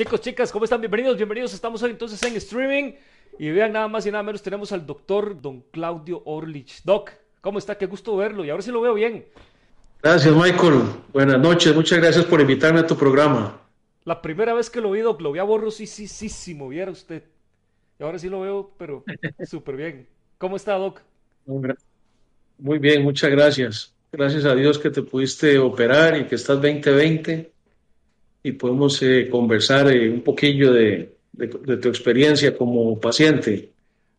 Chicos, chicas, ¿cómo están? Bienvenidos, bienvenidos. Estamos hoy entonces en streaming. Y vean nada más y nada menos, tenemos al doctor Don Claudio Orlich. Doc, ¿cómo está? Qué gusto verlo. Y ahora sí lo veo bien. Gracias, Michael. Buenas noches. Muchas gracias por invitarme a tu programa. La primera vez que lo vi, Doc, lo vi a borrosísimo, viera usted. Y ahora sí lo veo, pero súper bien. ¿Cómo está, Doc? Muy bien, muchas gracias. Gracias a Dios que te pudiste operar y que estás 2020 y podemos eh, conversar eh, un poquillo de, tu experiencia como paciente.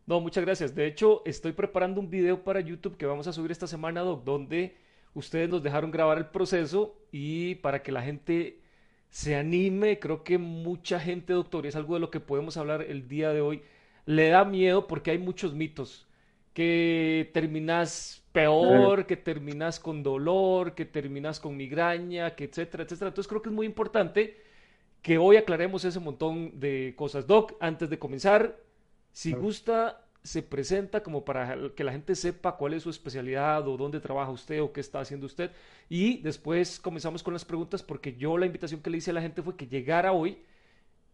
No, muchas gracias. De hecho, estoy preparando un video para YouTube que vamos a subir esta semana, Doc, donde ustedes nos dejaron grabar el proceso y para que la gente se anime, creo que mucha gente, doctor, y es algo de lo que podemos hablar el día de hoy, le da miedo porque hay muchos mitos, que terminas peor, que terminas con dolor, que terminas con migraña, que etcétera, etcétera. Entonces creo que es muy importante que hoy aclaremos ese montón de cosas. Doc, antes de comenzar, si gusta, se presenta como para que la gente sepa cuál es su especialidad o dónde trabaja usted o qué está haciendo usted. Y después comenzamos con las preguntas porque yo la invitación que le hice a la gente fue que llegara hoy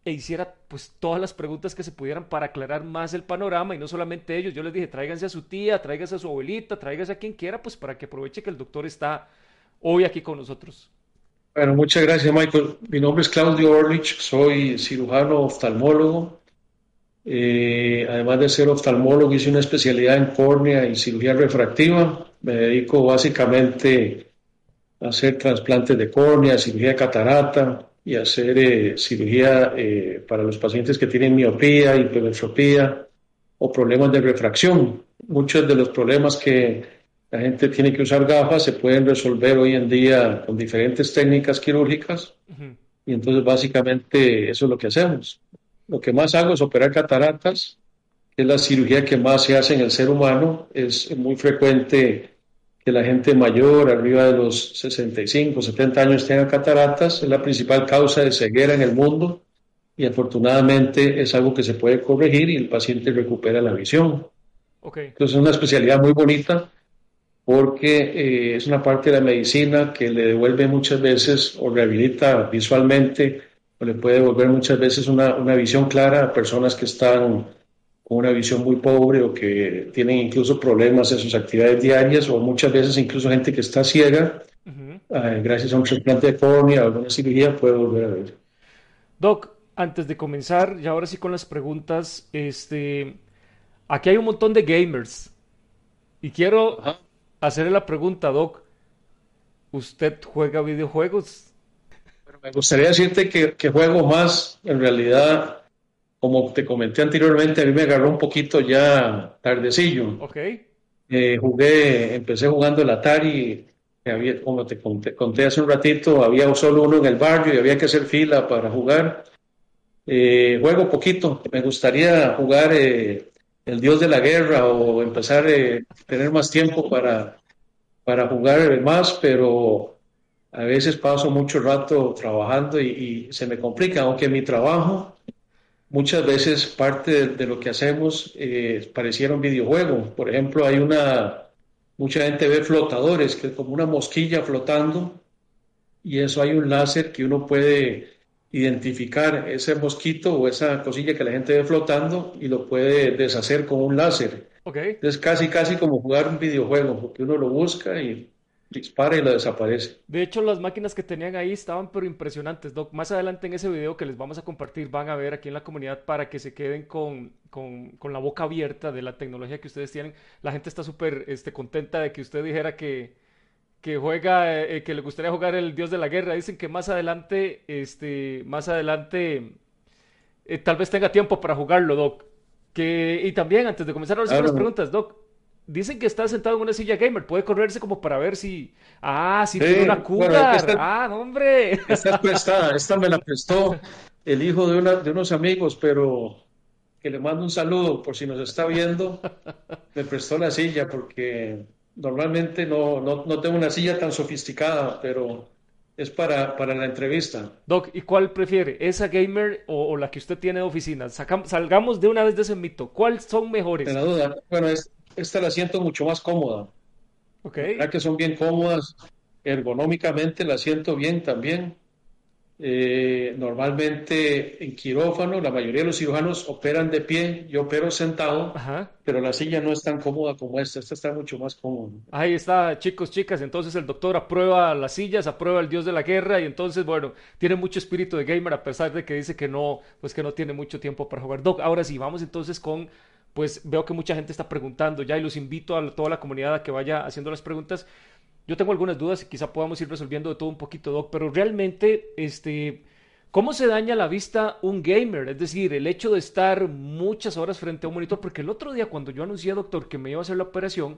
e hiciera pues todas las preguntas que se pudieran para aclarar más el panorama y no solamente ellos. Yo les dije, tráiganse a su tía, tráiganse a su abuelita, tráiganse a quien quiera, pues para que aproveche que el doctor está hoy aquí con nosotros. Bueno, muchas gracias Michael. Mi nombre es Claudio Orlich, soy cirujano oftalmólogo. Eh, además de ser oftalmólogo, hice una especialidad en córnea y cirugía refractiva. Me dedico básicamente a hacer trasplantes de córnea, cirugía catarata, y hacer eh, cirugía eh, para los pacientes que tienen miopía, hipermetropía o problemas de refracción. Muchos de los problemas que la gente tiene que usar gafas se pueden resolver hoy en día con diferentes técnicas quirúrgicas y entonces básicamente eso es lo que hacemos. Lo que más hago es operar cataratas, que es la cirugía que más se hace en el ser humano. Es muy frecuente que la gente mayor, arriba de los 65, 70 años, tenga cataratas. Es la principal causa de ceguera en el mundo y afortunadamente es algo que se puede corregir y el paciente recupera la visión. Okay. Entonces es una especialidad muy bonita porque eh, es una parte de la medicina que le devuelve muchas veces o rehabilita visualmente o le puede devolver muchas veces una, una visión clara a personas que están con una visión muy pobre o que tienen incluso problemas en sus actividades diarias o muchas veces incluso gente que está ciega, eh, gracias a un trasplante de córnea o alguna cirugía puede volver a ver. Doc, antes de comenzar, y ahora sí con las preguntas, este, aquí hay un montón de gamers y quiero hacerle la pregunta, Doc, ¿usted juega videojuegos? me gustaría decirte que, que juego más, en realidad como te comenté anteriormente, a mí me agarró un poquito ya tardecillo. Ok. Eh, jugué, empecé jugando el Atari, había, como te conté, hace un ratito, había solo uno en el barrio y había que hacer fila para jugar. Eh, juego poquito, me gustaría jugar eh, el Dios de la Guerra o empezar a tener más tiempo para, para jugar más, pero a veces paso mucho rato trabajando y, y se me complica, aunque mi trabajo muchas veces parte de, lo que hacemos eh, pareciera un videojuego. Por ejemplo, hay una, mucha gente ve flotadores, que es como una mosquilla flotando, y eso hay un láser que uno puede identificar ese mosquito o esa cosilla que la gente ve flotando y lo puede deshacer con un láser. Okay. Es casi, casi como jugar un videojuego, porque uno lo busca y dispara y lo desaparece. De hecho, las máquinas que tenían ahí estaban pero impresionantes, Doc. Más adelante en ese video que les vamos a compartir van a ver aquí en la comunidad para que se queden con, con, la boca abierta de la tecnología que ustedes tienen. La gente está súper este, contenta de que usted dijera que, que juega, eh, que le gustaría jugar el Dios de la Guerra. Dicen que más adelante, este, más adelante, eh, tal vez tenga tiempo para jugarlo, Doc. Que, y también, antes de comenzar a hacer las preguntas, Doc, Dicen que está sentado en una silla gamer, puede correrse como para ver si. Ah, si tiene una cura. ah, no, hombre. Esta prestada, esta me la prestó el hijo de, una, de unos amigos, pero que le mando un saludo por si nos está viendo. Me prestó la silla porque normalmente no, no, no tengo una silla tan sofisticada, pero es para, para la entrevista. Doc, ¿y cuál prefiere? ¿Esa gamer o, la que usted tiene de oficina? salgamos de una vez de ese mito. ¿Cuáles son mejores? Sin duda. Bueno, es, esta la siento mucho más cómoda. Ok. que son bien cómodas, ergonómicamente la siento bien también. Eh, normalmente en quirófano, la mayoría de los cirujanos operan de pie, yo opero sentado, pero la silla no es tan cómoda como esta, esta está mucho más cómoda. Ahí está, chicos, chicas, entonces el doctor aprueba las sillas, aprueba el dios de la guerra y entonces, bueno, tiene mucho espíritu de gamer a pesar de que dice que no, pues que no tiene mucho tiempo para jugar. Doc, ahora sí, vamos entonces con, pues veo que mucha gente está preguntando ya y los invito a toda la comunidad a que vaya haciendo las preguntas. Yo tengo algunas dudas y quizá podamos ir resolviendo de todo un poquito, Doc, pero realmente, este, ¿cómo se daña la vista un gamer? Es decir, el hecho de estar muchas horas frente a un monitor, porque el otro día cuando yo anuncié, doctor, que me iba a hacer la operación,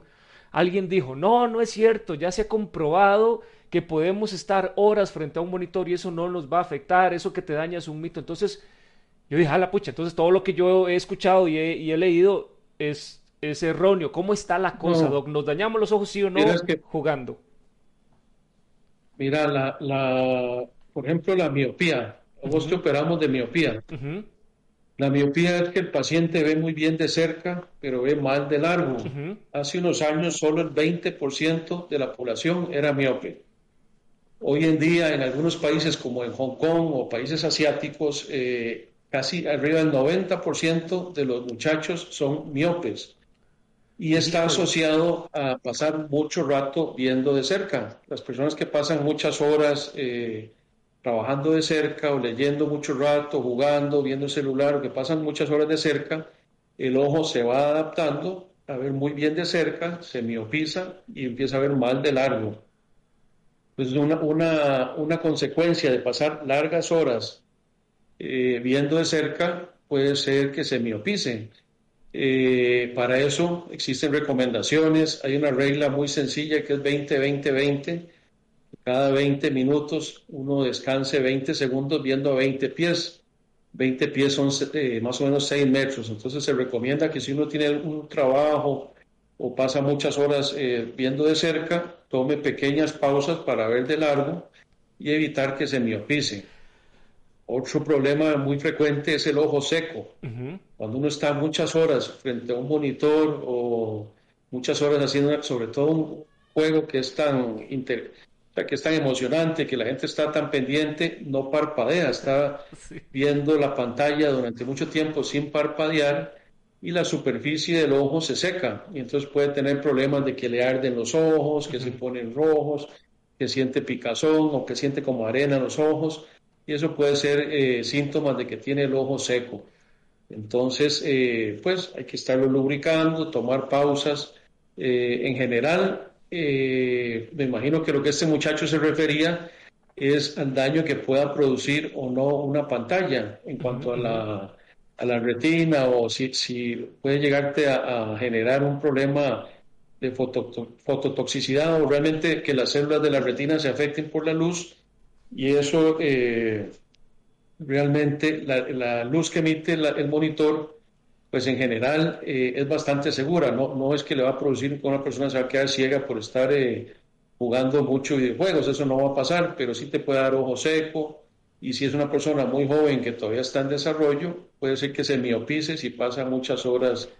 alguien dijo, no, no es cierto, ya se ha comprobado que podemos estar horas frente a un monitor y eso no nos va a afectar, eso que te daña es un mito. Entonces, yo dije, a la pucha, entonces todo lo que yo he escuchado y he, leído es, es erróneo. ¿Cómo está la cosa, Doc? ¿Nos dañamos los ojos sí o no jugando? Mira, la, la, por ejemplo, la miopía. Vos te operamos de miopía. La miopía es que el paciente ve muy bien de cerca, pero ve mal de largo. Hace unos años solo el 20% de la población era miope. Hoy en día en algunos países como en Hong Kong o países asiáticos, eh, casi arriba del 90% de los muchachos son miopes y está asociado a pasar mucho rato viendo de cerca. Las personas que pasan muchas horas eh, trabajando de cerca o leyendo mucho rato, jugando, viendo el celular, o que pasan muchas horas de cerca, el ojo se va adaptando a ver muy bien de cerca, se miopiza y empieza a ver mal de largo. Entonces, una, una, una consecuencia de pasar largas horas eh, viendo de cerca puede ser que se miopice eh, para eso existen recomendaciones. Hay una regla muy sencilla que es 20-20-20. Cada 20 minutos uno descanse 20 segundos viendo a 20 pies. 20 pies son eh, más o menos 6 metros. Entonces se recomienda que si uno tiene un trabajo o pasa muchas horas eh, viendo de cerca, tome pequeñas pausas para ver de largo y evitar que se miopice. Otro problema muy frecuente es el ojo seco. Cuando uno está muchas horas frente a un monitor o muchas horas haciendo sobre todo un juego que es tan que es tan emocionante, que la gente está tan pendiente, no parpadea, está viendo la pantalla durante mucho tiempo sin parpadear y la superficie del ojo se seca. Y entonces puede tener problemas de que le arden los ojos, que se ponen rojos, que siente picazón o que siente como arena en los ojos y eso puede ser eh, síntomas de que tiene el ojo seco. Entonces, eh, pues hay que estarlo lubricando, tomar pausas. Eh, en general, me imagino que lo que este muchacho se refería es al daño que pueda producir o no una pantalla en cuanto a la, a la retina o si, si puede llegarte a, generar un problema de fototoxicidad o realmente que las células de la retina se afecten por la luz y eso eh, realmente la, luz que emite el monitor pues en general eh, es bastante segura, no, no es que le va a producir que una persona se va a quedar ciega por estar eh, jugando mucho videojuegos, eso no va a pasar, pero sí te puede dar ojo seco. Y si es una persona muy joven que todavía está en desarrollo, puede ser que se miopice si pasa muchas horas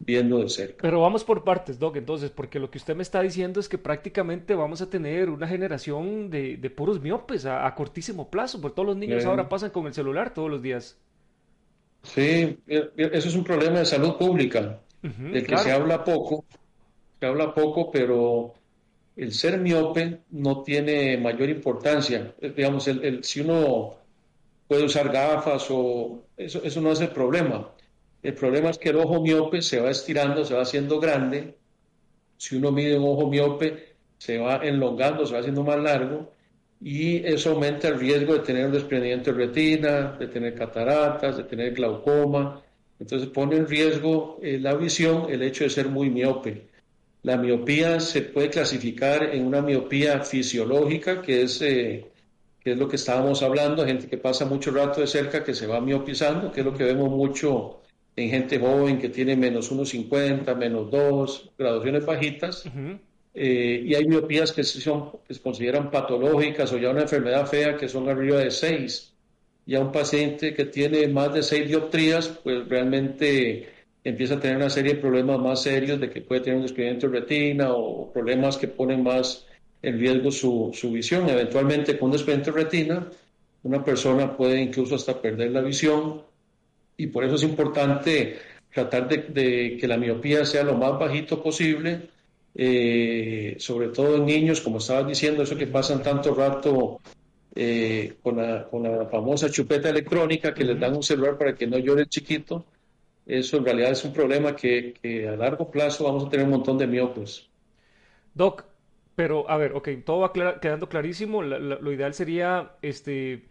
viendo de cerca. Pero vamos por partes, Doc, entonces, porque lo que usted me está diciendo es que prácticamente vamos a tener una generación de, puros miopes a, cortísimo plazo, porque todos los niños ahora pasan con el celular todos los días. Sí, e, e, eso es un problema de salud pública, del que se habla poco, se habla poco, pero el ser miope no tiene mayor importancia. Eh, digamos, el, si uno puede usar gafas o eso, eso no es el problema el problema es que el ojo miope se va estirando, se va haciendo grande. Si uno mide un ojo miope, se va enlongando, se va haciendo más largo y eso aumenta el riesgo de tener un desprendimiento de retina, de tener cataratas, de tener glaucoma. Entonces pone en riesgo eh, la visión el hecho de ser muy miope. La miopía se puede clasificar en una miopía fisiológica, que es, eh, que es lo que estábamos hablando, gente que pasa mucho rato de cerca, que se va miopizando, que es lo que vemos mucho en gente joven que tiene menos 1,50, menos 2, graduaciones bajitas. Eh, y hay miopías que, son, que se consideran patológicas o ya una enfermedad fea que son arriba de 6. Ya un paciente que tiene más de 6 dioptrías, pues realmente empieza a tener una serie de problemas más serios de que puede tener un desprendimiento de retina o problemas que ponen más en riesgo su, su visión. Eventualmente con un desprendimiento de retina una persona puede incluso hasta perder la visión y por eso es importante tratar de, que la miopía sea lo más bajito posible, eh, sobre todo en niños, como estabas diciendo, eso que pasan tanto rato eh, con, la, famosa chupeta electrónica que les dan un celular para que no llore el chiquito. Eso en realidad es un problema que, a largo plazo vamos a tener un montón de miopes. Doc, pero a ver, ok, todo va quedando clarísimo. lo ideal sería este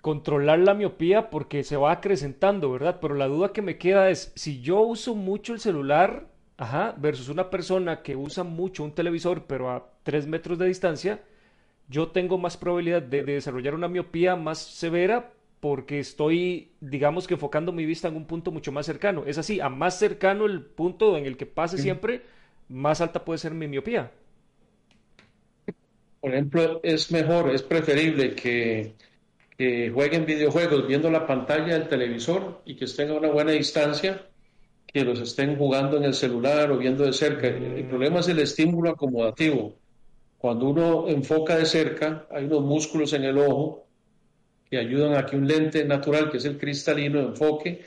controlar la miopía porque se va acrecentando, ¿verdad? Pero la duda que me queda es, si yo uso mucho el celular, ajá, versus una persona que usa mucho un televisor, pero a 3 metros de distancia, yo tengo más probabilidad de, desarrollar una miopía más severa porque estoy, digamos que enfocando mi vista en un punto mucho más cercano. Es así, a más cercano el punto en el que pase siempre, más alta puede ser mi miopía. Por ejemplo, es mejor, es preferible que que jueguen videojuegos viendo la pantalla del televisor y que estén a una buena distancia, que los estén jugando en el celular o viendo de cerca. El problema es el estímulo acomodativo. Cuando uno enfoca de cerca, hay unos músculos en el ojo que ayudan a que un lente natural, que es el cristalino, enfoque,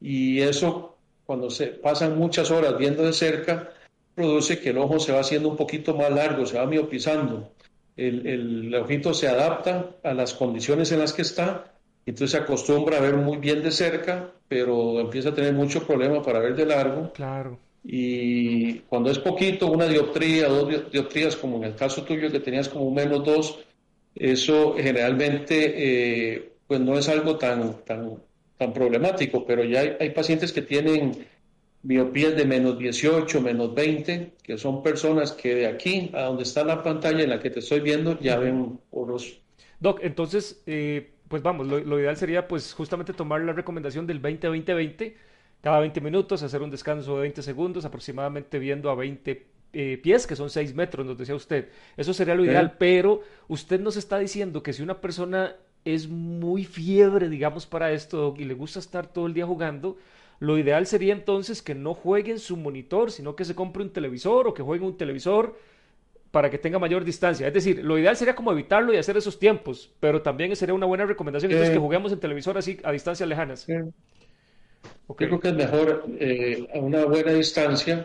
y eso, cuando se pasan muchas horas viendo de cerca, produce que el ojo se va haciendo un poquito más largo, se va miopizando el, el, ojito se adapta a las condiciones en las que está, entonces se acostumbra a ver muy bien de cerca, pero empieza a tener mucho problema para ver de largo. Claro. Y cuando es poquito, una dioptría, dos dioptrías, como en el caso tuyo que tenías como menos dos, eso generalmente eh, pues no es algo tan, tan, tan problemático, pero ya hay, hay pacientes que tienen miopías de menos 18, menos 20, que son personas que de aquí a donde está la pantalla en la que te estoy viendo ya ven oros. Doc, entonces, eh, pues vamos, lo, ideal sería pues justamente tomar la recomendación del 20-20-20, cada 20 minutos hacer un descanso de 20 segundos, aproximadamente viendo a 20 eh, pies, que son 6 metros, nos decía usted. Eso sería lo ideal, pero usted nos está diciendo que si una persona es muy fiebre, digamos, para esto y le gusta estar todo el día jugando, lo ideal sería entonces que no jueguen su monitor, sino que se compre un televisor o que jueguen un televisor para que tenga mayor distancia. Es decir, lo ideal sería como evitarlo y hacer esos tiempos, pero también sería una buena recomendación que eh. juguemos en televisor así a distancias lejanas. Yo creo que es mejor eh, a una buena distancia,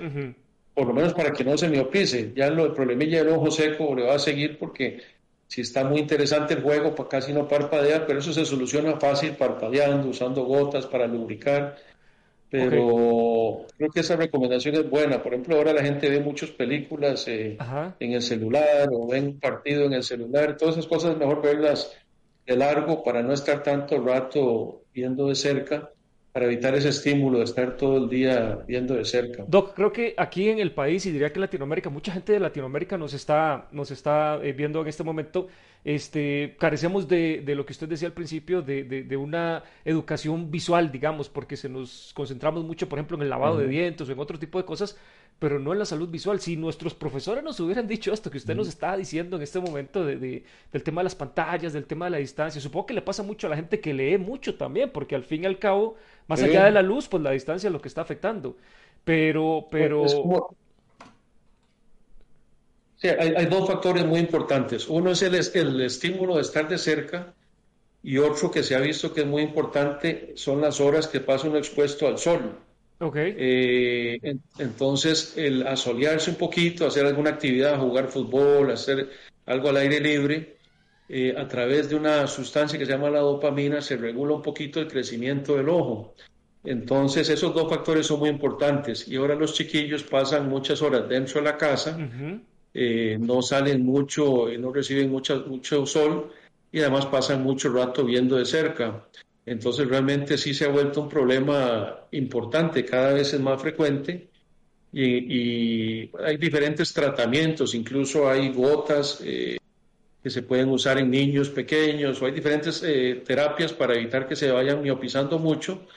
por lo menos para que no se miopise. Ya lo del problemilla del ojo seco le va a seguir porque si está muy interesante el juego, pues casi no parpadea, pero eso se soluciona fácil parpadeando, usando gotas para lubricar pero creo que esa recomendación es buena. Por ejemplo, ahora la gente ve muchas películas eh, en el celular o ven partido en el celular. Todas esas cosas es mejor verlas de largo para no estar tanto rato viendo de cerca para evitar ese estímulo de estar todo el día viendo de cerca. Doc, creo que aquí en el país y diría que en Latinoamérica, mucha gente de Latinoamérica nos está, nos está eh, viendo en este momento, este, carecemos de, de, lo que usted decía al principio, de, de, una educación visual, digamos, porque se nos concentramos mucho, por ejemplo, en el lavado de dientes o en otro tipo de cosas, pero no en la salud visual. Si nuestros profesores nos hubieran dicho esto que usted nos está diciendo en este momento de, del tema de las pantallas, del tema de la distancia, supongo que le pasa mucho a la gente que lee mucho también, porque al fin y al cabo, más allá de la luz, pues la distancia es lo que está afectando. Pero, pero... Sí, hay, dos factores muy importantes. Uno es el, el estímulo de estar de cerca y otro que se ha visto que es muy importante son las horas que pasa uno expuesto al sol. Okay. Eh, entonces, el asolearse un poquito, hacer alguna actividad, jugar fútbol, hacer algo al aire libre, eh, a través de una sustancia que se llama la dopamina, se regula un poquito el crecimiento del ojo. Entonces, esos dos factores son muy importantes. Y ahora los chiquillos pasan muchas horas dentro de la casa, eh, no salen mucho, no reciben mucho, mucho sol y además pasan mucho rato viendo de cerca. Entonces realmente sí se ha vuelto un problema importante, cada vez es más frecuente y, hay diferentes tratamientos, incluso hay gotas eh, que se pueden usar en niños pequeños o hay diferentes eh, terapias para evitar que se vayan miopizando mucho,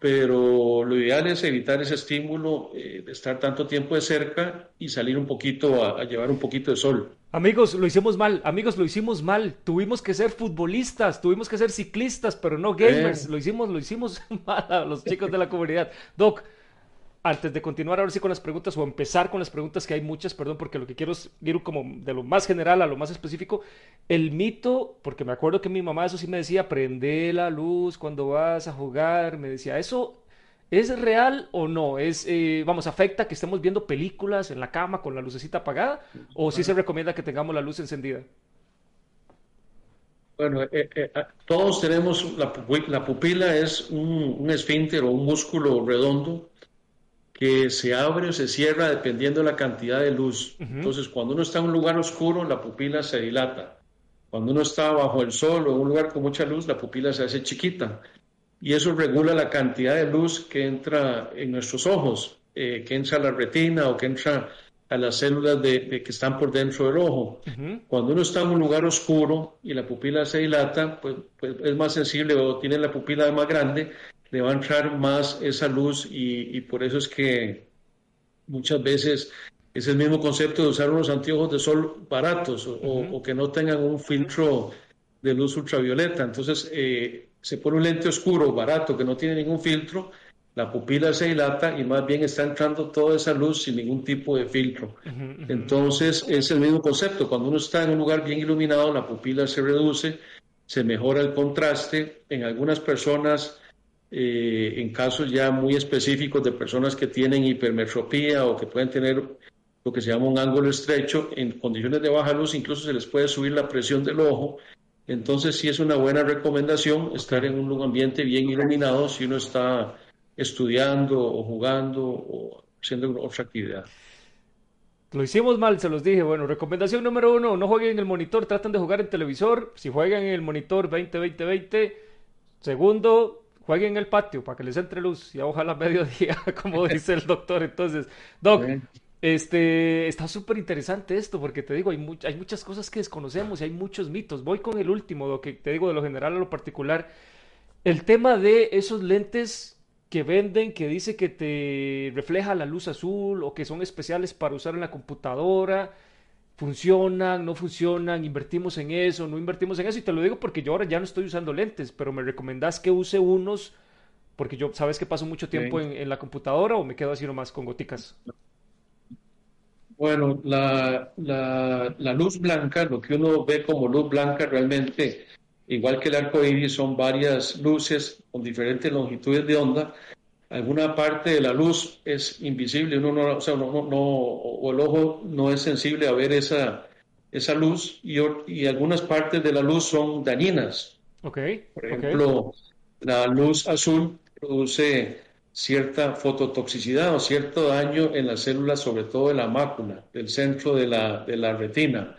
pero lo ideal es evitar ese estímulo eh, de estar tanto tiempo de cerca y salir un poquito a llevar un poquito de sol. Amigos, lo hicimos mal, amigos, lo hicimos mal. Tuvimos que ser futbolistas, tuvimos que ser ciclistas, pero no gamers. Lo hicimos, lo hicimos mal a los chicos de la comunidad. Doc, antes de continuar ahora sí con las preguntas o empezar con las preguntas que hay muchas, perdón, porque lo que quiero es ir como de lo más general a lo más específico, el mito, porque me acuerdo que mi mamá eso sí me decía, prende la luz cuando vas a jugar, me decía, ¿eso es real o no? ¿Es, eh, vamos, afecta que estemos viendo películas en la cama con la lucecita apagada o sí se recomienda que tengamos la luz encendida? Bueno, eh, eh, ah, todos tenemos, la, la pupila es un, un esfínter o un músculo redondo que se abre o se cierra dependiendo de la cantidad de luz. Entonces, cuando uno está en un lugar oscuro, la pupila se dilata. Cuando uno está bajo el sol o en un lugar con mucha luz, la pupila se hace chiquita. Y eso regula la cantidad de luz que entra en nuestros ojos, eh, que entra a la retina o que entra a las células de, que están por dentro del ojo. Cuando uno está en un lugar oscuro y la pupila se dilata, pues, pues, es más sensible o tiene la pupila más grande, le va a entrar más esa luz y, por eso es que muchas veces es el mismo concepto de usar unos anteojos de sol baratos o, que no tengan un filtro de luz ultravioleta. Entonces eh, se pone un lente oscuro, barato, que no tiene ningún filtro la pupila se dilata y más bien está entrando toda esa luz sin ningún tipo de filtro. Entonces es el mismo concepto. Cuando uno está en un lugar bien iluminado, la pupila se reduce, se mejora el contraste. En algunas personas, eh, en casos ya muy específicos de personas que tienen hipermetropía o que pueden tener lo que se llama un ángulo estrecho, en condiciones de baja luz incluso se les puede subir la presión del ojo. Entonces sí es una buena recomendación estar en un ambiente bien iluminado si uno está estudiando o jugando o haciendo otra actividad. Lo hicimos mal, se los dije. Bueno, recomendación número uno, no jueguen en el monitor, traten de jugar en televisor. Si juegan en el monitor 20-20-20, segundo, jueguen en el patio para que les entre luz y ojalá mediodía, como dice el doctor. Entonces, Doc, este, está súper interesante esto porque te digo, hay, hay muchas cosas que desconocemos y hay muchos mitos. Voy con el último, Doc, que te digo de lo general a lo particular. El tema de esos lentes que venden que dice que te refleja la luz azul o que son especiales para usar en la computadora. Funcionan, no funcionan, invertimos en eso, no invertimos en eso. Y te lo digo porque yo ahora ya no estoy usando lentes, pero me recomendás que use unos porque yo, ¿sabes que paso mucho tiempo en, la computadora o me quedo así nomás con goticas? Bueno, la, la, la, luz blanca, lo que uno ve como luz blanca realmente Igual que el arco iris, son varias luces con diferentes longitudes de onda. Alguna parte de la luz es invisible, uno no, o, sea, no, o el ojo no es sensible a ver esa, esa luz y, y algunas partes de la luz son dañinas. Okay, Por ejemplo, la luz azul produce cierta fototoxicidad o cierto daño en las células, sobre todo de la mácula, del centro de la, de la retina.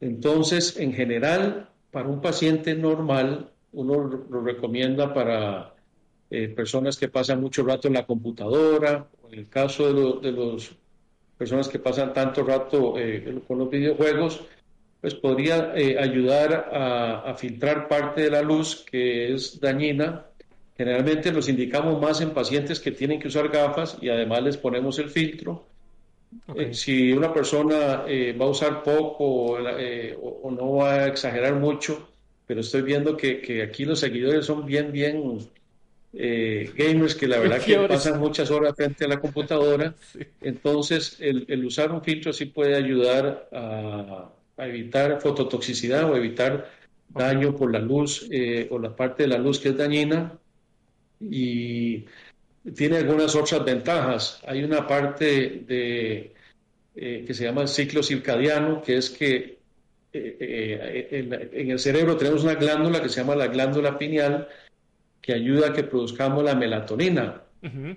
Entonces, en general, para un paciente normal, uno lo recomienda para eh, personas que pasan mucho rato en la computadora, o en el caso de, las personas que pasan tanto rato eh, con los videojuegos, pues podría eh, ayudar a, filtrar parte de la luz que es dañina. Generalmente los indicamos más en pacientes que tienen que usar gafas y además les ponemos el filtro. si una persona va a usar poco o, no va a exagerar mucho, pero estoy viendo que, aquí los seguidores son bien, bien eh, gamers que la verdad que pasan muchas horas frente a la computadora. Entonces, el, usar un filtro sí puede ayudar a, evitar fototoxicidad o evitar daño por la luz eh, o la parte de la luz que es dañina. Y tiene algunas otras ventajas. Hay una parte de, eh, que se llama ciclo circadiano, que es que eh, eh, en, el cerebro tenemos una glándula que se llama la glándula pineal que ayuda a que produzcamos la melatonina.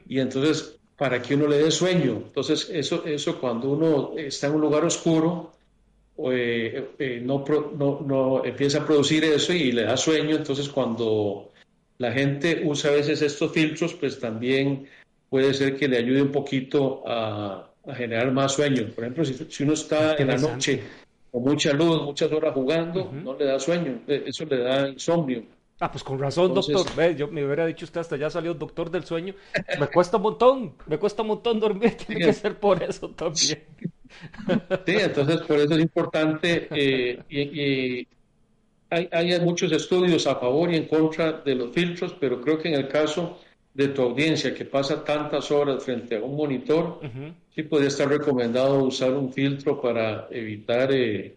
Y entonces, para que uno le dé sueño. Entonces, eso, eso cuando uno está en un lugar oscuro, eh, no, no, no, empieza a producir eso y le da sueño. Entonces, cuando la gente usa a veces estos filtros, pues también puede ser que le ayude un poquito a, generar más sueño. Por ejemplo, si, si uno está en la noche con mucha luz, muchas horas jugando, no le da sueño, e, eso le da insomnio. Ah, pues con razón, doctor. yo me hubiera dicho usted hasta ya salió doctor del sueño. Me cuesta un montón, me cuesta un montón dormir, tiene que ser por eso también. Sí, entonces por eso es importante eh, y, hay, hay, muchos estudios a favor y en contra de los filtros, pero creo que en el caso de tu audiencia que pasa tantas horas frente a un monitor, sí podría estar recomendado usar un filtro para evitar eh,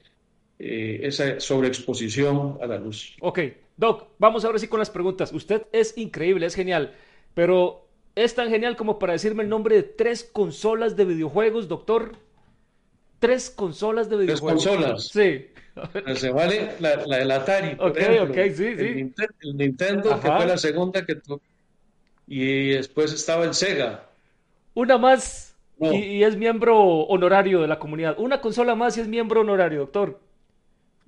eh, esa sobreexposición a la luz. Ok, Doc, vamos ahora sí con las preguntas. Usted es increíble, es genial, pero es tan genial como para decirme el nombre de tres consolas de videojuegos, doctor. Tres consolas de videojuegos. Tres consolas. Sí. Se vale la, la del Atari. ok, ok, sí, el sí. el Nintendo, que fue la segunda que tuvo y después estaba el Sega. Una más y, es miembro honorario de la comunidad. Una consola más y es miembro honorario, doctor.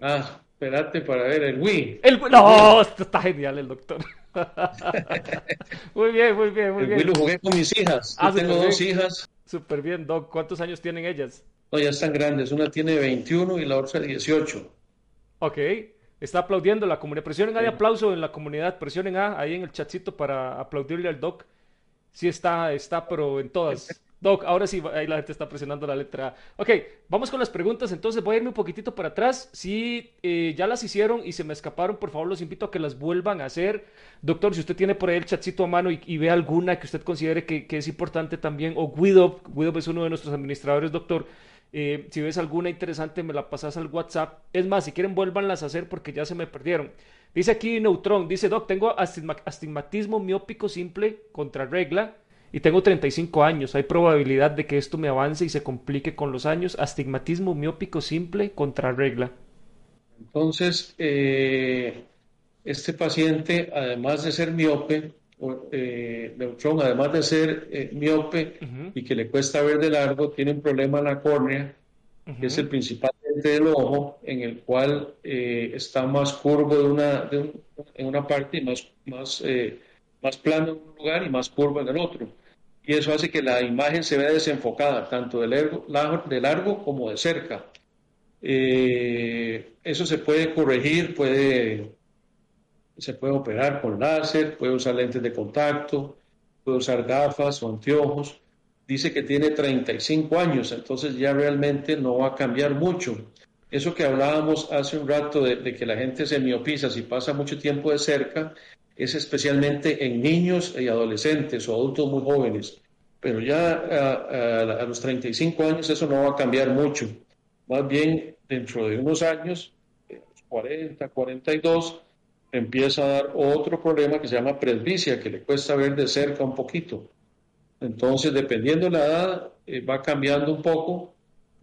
Ah, espérate para ver el Wii. El, no, está genial el doctor. muy bien, muy bien, muy el bien. Wii lo jugué con mis hijas. Ah, tengo dos hijas. Súper bien, Doc. ¿Cuántos años tienen ellas? No, ya están grandes. Una tiene 21 y la otra 18. Ok. Está aplaudiendo la comunidad. Presionen ahí aplauso en la comunidad. Presionen A ahí en el chatcito para aplaudirle al Doc. Sí está, está, pero en todas. Doc, ahora sí, ahí la gente está presionando la letra A. Ok, vamos con las preguntas. Entonces voy a irme un poquitito para atrás. Si eh, ya las hicieron y se me escaparon, por favor los invito a que las vuelvan a hacer. Doctor, si usted tiene por ahí el chatcito a mano y, ve alguna que usted considere que, es importante también, o Guido, Guido es uno de nuestros administradores, doctor, eh, si ves alguna interesante, me la pasas al WhatsApp. Es más, si quieren, vuélvanlas a hacer porque ya se me perdieron. Dice aquí Neutron, dice Doc, tengo astigmatismo miópico simple contra regla y tengo 35 años. Hay probabilidad de que esto me avance y se complique con los años. Astigmatismo miópico simple contra regla. Entonces, eh, este paciente, además de ser miope, eh, neutrón, además de ser eh, miope y que le cuesta ver de largo, tiene un problema en la córnea, que es el principal del ojo, en el cual eh, está más curvo de una, en una parte y más, más, más plano en un lugar y más curvo en el otro. Y eso hace que la imagen se vea desenfocada, tanto de largo, de largo como de cerca. eso se puede corregir, puede se puede operar con láser, puede usar lentes de contacto, puede usar gafas o anteojos. Dice que tiene 35 años, entonces ya realmente no va a cambiar mucho. Eso que hablábamos hace un rato de, que la gente se miopiza si pasa mucho tiempo de cerca, es especialmente en niños y adolescentes o adultos muy jóvenes. Pero ya a, a los 35 años eso no va a cambiar mucho. Más bien dentro de unos años, 40, 42, empieza a dar otro problema que se llama presbicia, que le cuesta ver de cerca un poquito. Entonces, dependiendo de la edad, eh, va cambiando un poco,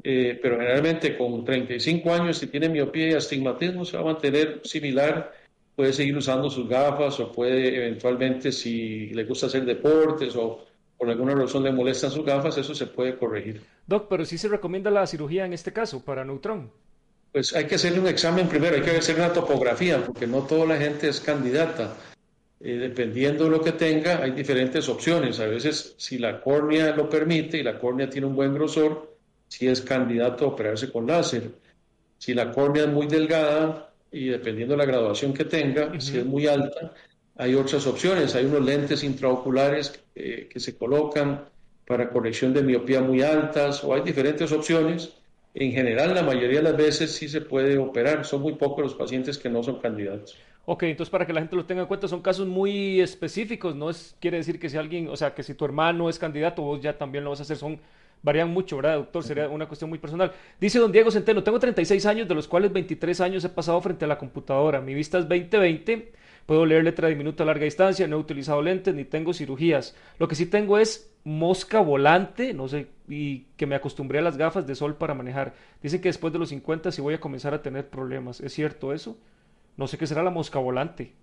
eh, pero generalmente con 35 años, si tiene miopía y astigmatismo, se va a mantener similar. Puede seguir usando sus gafas o puede eventualmente, si le gusta hacer deportes o por alguna razón le molestan sus gafas, eso se puede corregir. Doc, pero sí se recomienda la cirugía en este caso para neutrón pues hay que hacerle un examen primero, hay que hacer una topografía, porque no toda la gente es candidata. Eh, dependiendo de lo que tenga, hay diferentes opciones. A veces, si la córnea lo permite y la córnea tiene un buen grosor, si es candidato a operarse con láser. Si la córnea es muy delgada y dependiendo de la graduación que tenga, si es muy alta, hay otras opciones. Hay unos lentes intraoculares eh, que se colocan para corrección de miopía muy altas o hay diferentes opciones en general, la mayoría de las veces sí se puede operar. Son muy pocos los pacientes que no son candidatos. Ok, entonces para que la gente lo tenga en cuenta, son casos muy específicos, no es quiere decir que si alguien, o sea, que si tu hermano es candidato, vos ya también lo vas a hacer, son varían mucho, ¿verdad, doctor? Sería una cuestión muy personal. Dice don Diego Centeno, tengo 36 años, de los cuales 23 años he pasado frente a la computadora. Mi vista es 20-20, puedo leer letra diminuta a larga distancia, no he utilizado lentes ni tengo cirugías. Lo que sí tengo es mosca volante, no sé, y que me acostumbré a las gafas de sol para manejar. Dicen que después de los 50 sí voy a comenzar a tener problemas. ¿Es cierto eso? No sé qué será la mosca volante.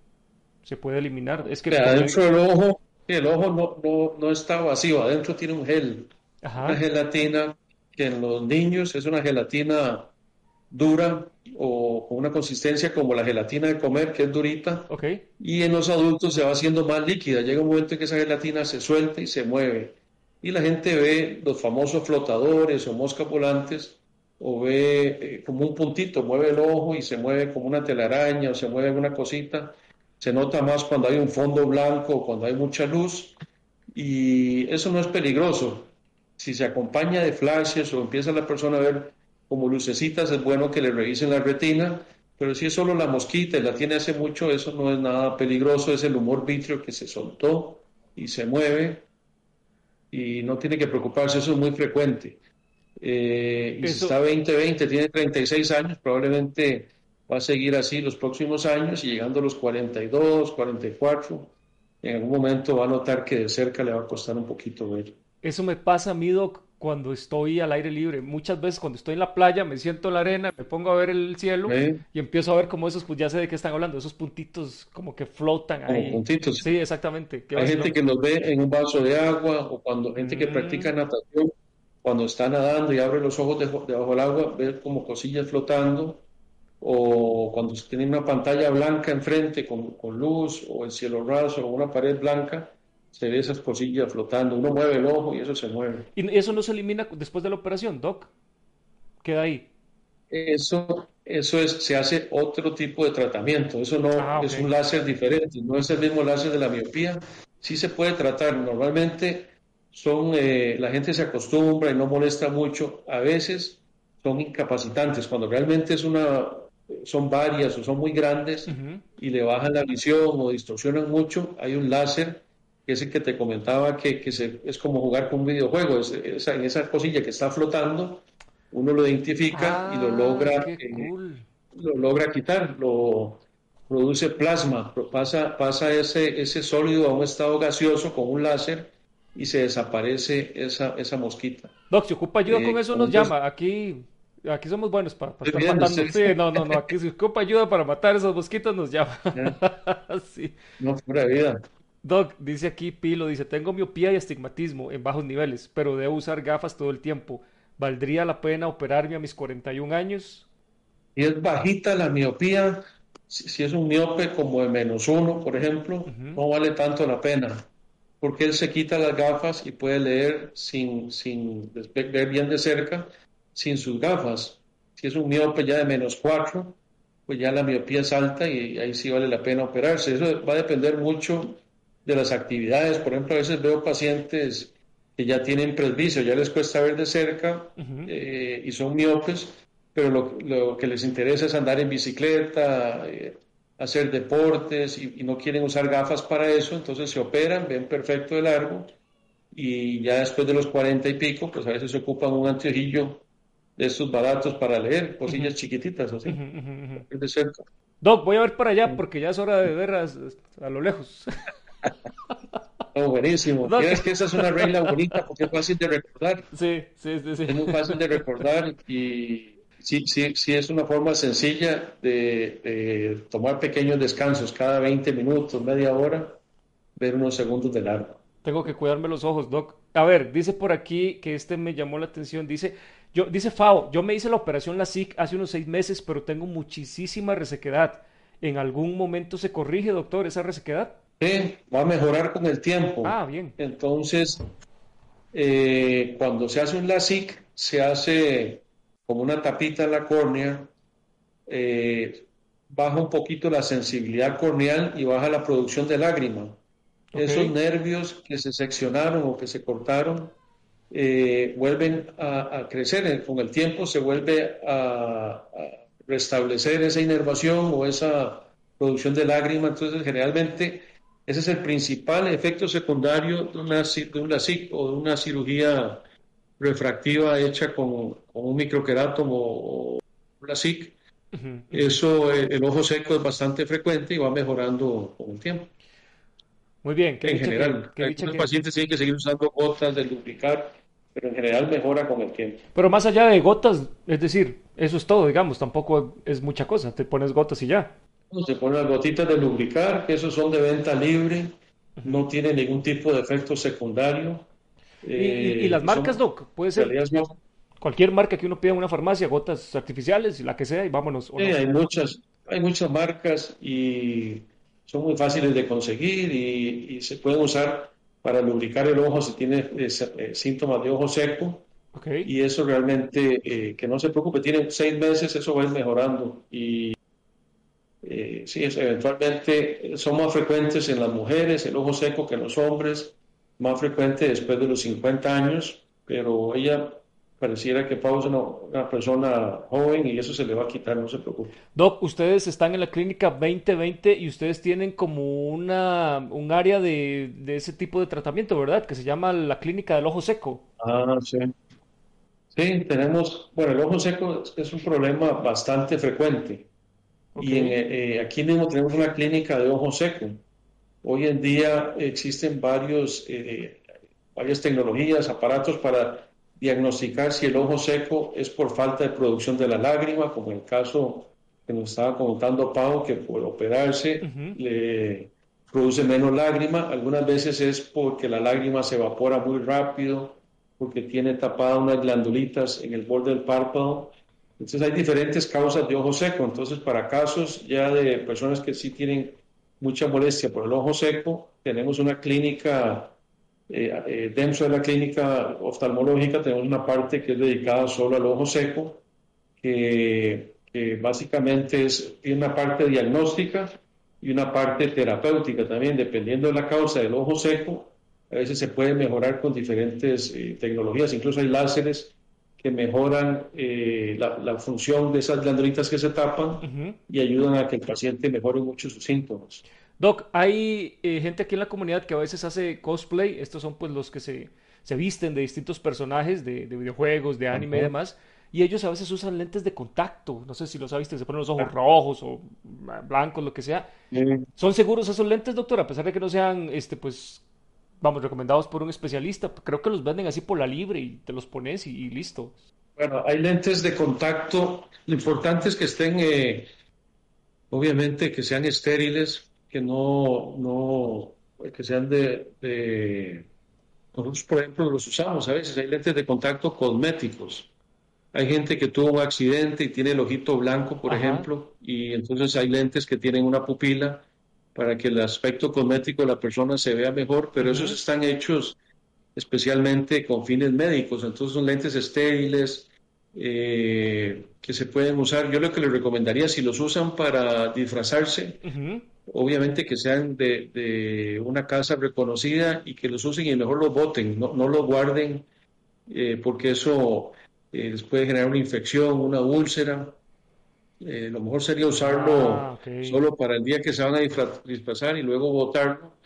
Se puede eliminar. Es que adentro del ojo, el ojo no, no, no, está vacío, adentro tiene un gel, una gelatina que en los niños es una gelatina dura o con una consistencia como la gelatina de comer, que es durita. Okay. Y en los adultos se va haciendo más líquida. Llega un momento en que esa gelatina se suelta y se mueve. Y la gente ve los famosos flotadores o moscas volantes o ve eh, como un puntito, mueve el ojo y se mueve como una telaraña o se mueve alguna cosita. Se nota más cuando hay un fondo blanco o cuando hay mucha luz. Y eso no es peligroso. Si se acompaña de flashes o empieza la persona a ver como lucecitas, es bueno que le revisen la retina, pero si es solo la mosquita y la tiene hace mucho, eso no es nada peligroso, es el humor vitrio que se soltó y se mueve y no tiene que preocuparse, eso es muy frecuente. Eh, y si está 20-20, tiene 36 años, probablemente va a seguir así los próximos años y llegando a los 42, 44, en algún momento va a notar que de cerca le va a costar un poquito ver. Eso me pasa a mí, Doc, cuando estoy al aire libre. Muchas veces cuando estoy en la playa me siento en la arena, me pongo a ver el cielo y empiezo a ver como esos, pues ya sé de qué están hablando, esos puntitos como que flotan ahí. puntitos. Sí, exactamente. Hay gente que los ve en un vaso de agua o cuando gente que practica mm. natación, cuando está nadando y abre los ojos debajo del agua, ve como cosillas flotando o cuando se tiene una pantalla blanca enfrente con, con luz o el cielo raso o una pared blanca se ve esas cosillas flotando, uno mueve el ojo y eso se mueve. ¿Y eso no se elimina después de la operación, Doc? Queda ahí. Eso, eso es, se hace otro tipo de tratamiento, eso no ah, es un láser diferente, no es el mismo láser de la miopía, sí se puede tratar, normalmente son, eh, la gente se acostumbra y no molesta mucho, a veces son incapacitantes, cuando realmente es una, son varias o son muy grandes y le bajan la visión o distorsionan mucho, hay un láser que es el que te comentaba que, que se, es como jugar con un videojuego, es, en esa cosilla que está flotando, uno lo identifica y lo ah, logra, eh, lo logra quitar, lo produce plasma, pasa, pasa ese, ese sólido a un estado gaseoso con un láser y se desaparece esa, esa mosquita. Doc, si ocupa ayuda con eh, eso, nos llama. Aquí, aquí somos buenos para, estar matando. Sí, no, no, no. Aquí si ocupa ayuda para matar esos mosquitos, nos llama. sí. No, pura vida. Doc, dice aquí Pilo, dice, tengo miopía y astigmatismo en bajos niveles, pero debo usar gafas todo el tiempo. ¿Valdría la pena operarme a mis 41 años? Y es bajita la miopía, si, es un miope como de menos uno, por ejemplo, no vale tanto la pena, porque él se quita las gafas y puede leer sin, sin ver bien de cerca, sin sus gafas. Si es un miope ya de menos cuatro, pues ya la miopía es alta y ahí sí vale la pena operarse. Eso va a depender mucho de las actividades. Por ejemplo, a veces veo pacientes que ya tienen presbicio, ya les cuesta ver de cerca eh, y son miopes, pero lo, que les interesa es andar en bicicleta, eh, hacer deportes y, no quieren usar gafas para eso, entonces se operan, ven perfecto de largo y ya después de los cuarenta y pico, pues a veces se ocupan un anteojillo de estos baratos para leer, cosillas chiquititas así, de cerca. Doc, voy a ver para allá porque ya es hora de ver a lo lejos. Oh, buenísimo. Es que esa es una regla bonita porque es fácil de recordar. Sí, sí, sí, Es muy fácil de recordar y sí, sí, sí es una forma sencilla de, tomar pequeños descansos cada 20 minutos, media hora, ver unos segundos de largo. Tengo que cuidarme los ojos, Doc. A ver, dice por aquí que este me llamó la atención. Dice, yo, dice Fao, yo me hice la operación LASIK hace unos seis meses, pero tengo muchísima resequedad. ¿En algún momento se corrige, doctor, esa resequedad? Va a mejorar con el tiempo. Ah, bien. Entonces, eh, cuando se hace un LASIK, se hace como una tapita en la córnea, eh, baja un poquito la sensibilidad corneal y baja la producción de lágrima. Esos nervios que se seccionaron o que se cortaron eh, vuelven a, crecer. Con el tiempo se vuelve a, restablecer esa inervación o esa producción de lágrima. Entonces, generalmente ese es el principal efecto secundario de una, de una, o de una cirugía refractiva hecha con, un microquerátomo o una SIC. Eso, eh, el, ojo seco es bastante frecuente y va mejorando con el tiempo. Muy bien. en general, los pacientes tienen que seguir usando gotas de lubricar, pero en general mejora con el tiempo. Pero más allá de gotas, es decir, eso es todo, digamos, tampoco es mucha cosa, te pones gotas y ya. Se ponen las gotitas de lubricar, que esos son de venta libre, no tienen ningún tipo de efecto secundario. ¿Y, y, las eh, marcas, Doc? Puede ser cualquier marca que uno pida en una farmacia, gotas artificiales, la que sea, y vámonos. Sí, hay muchas, hay muchas marcas y son muy fáciles de conseguir y, se pueden usar para lubricar el ojo si tiene eh, eh, síntomas de ojo seco. Y eso realmente, que no se preocupe, tiene seis meses, eso va a ir mejorando. Y eh, sí, eventualmente son más frecuentes en las mujeres, el ojo seco que en los hombres, más frecuente después de los 50 años, pero ella pareciera que Pau es una, una persona joven y eso se le va a quitar, no se preocupe. Doc, ustedes están en la clínica 2020 y ustedes tienen como una, un área de, de ese tipo de tratamiento, ¿verdad? Que se llama la clínica del ojo seco. Ah, sí. Sí, tenemos, bueno, el ojo seco es es un problema bastante frecuente Y en, eh, eh, aquí mismo tenemos una clínica de ojo seco. Hoy en día existen varios, eh, varias tecnologías, aparatos para diagnosticar si el ojo seco es por falta de producción de la lágrima, como en el caso que nos estaba contando Pau, que por operarse le produce menos lágrima. Algunas veces es porque la lágrima se evapora muy rápido, porque tiene tapadas unas glandulitas en el borde del párpado. Entonces hay diferentes causas de ojo seco. Entonces para casos ya de personas que sí tienen mucha molestia por el ojo seco, tenemos una clínica, eh, eh, dentro de la clínica oftalmológica tenemos una parte que es dedicada solo al ojo seco, que, que básicamente es, tiene una parte diagnóstica y una parte terapéutica también, dependiendo de la causa del ojo seco, a veces se puede mejorar con diferentes eh, tecnologías, incluso hay láseres que mejoran eh, la, la función de esas glandulitas que se tapan y ayudan a que el paciente mejore mucho sus síntomas. Doc, hay eh, gente aquí en la comunidad que a veces hace cosplay. Estos son pues los que se, se visten de distintos personajes de, de videojuegos, de anime y Ajá. demás. Y ellos a veces usan lentes de contacto. No sé si los ha visto, se ponen los ojos rojos o ah, blancos, lo que sea. ¿Son seguros esos lentes, doctor? A pesar de que no sean, este, pues, vamos, recomendados por un especialista. Creo que los venden así por la libre y te los pones y, y listo. Bueno, hay lentes de contacto. Lo importante es que estén, eh, obviamente, que sean estériles, que no, no, que sean de, de- Nosotros, por ejemplo, los usamos a veces. Hay lentes de contacto cosméticos. Hay gente que tuvo un accidente y tiene el ojito blanco, por Ajá. ejemplo, y entonces hay lentes que tienen una pupila para que el aspecto cosmético de la persona se vea mejor, pero esos Ujú. están hechos especialmente con fines médicos, entonces son lentes estériles eh, que se pueden usar. Yo lo que les recomendaría, si los usan para disfrazarse, obviamente que sean de, de una casa reconocida y que los usen y mejor los boten, no, no los guarden eh, porque eso eh, les puede generar una infección, una úlcera. Eh, lo mejor sería Ah, usarlo ok. solo para el día que se van a disfra- disfrazar y luego botarlo,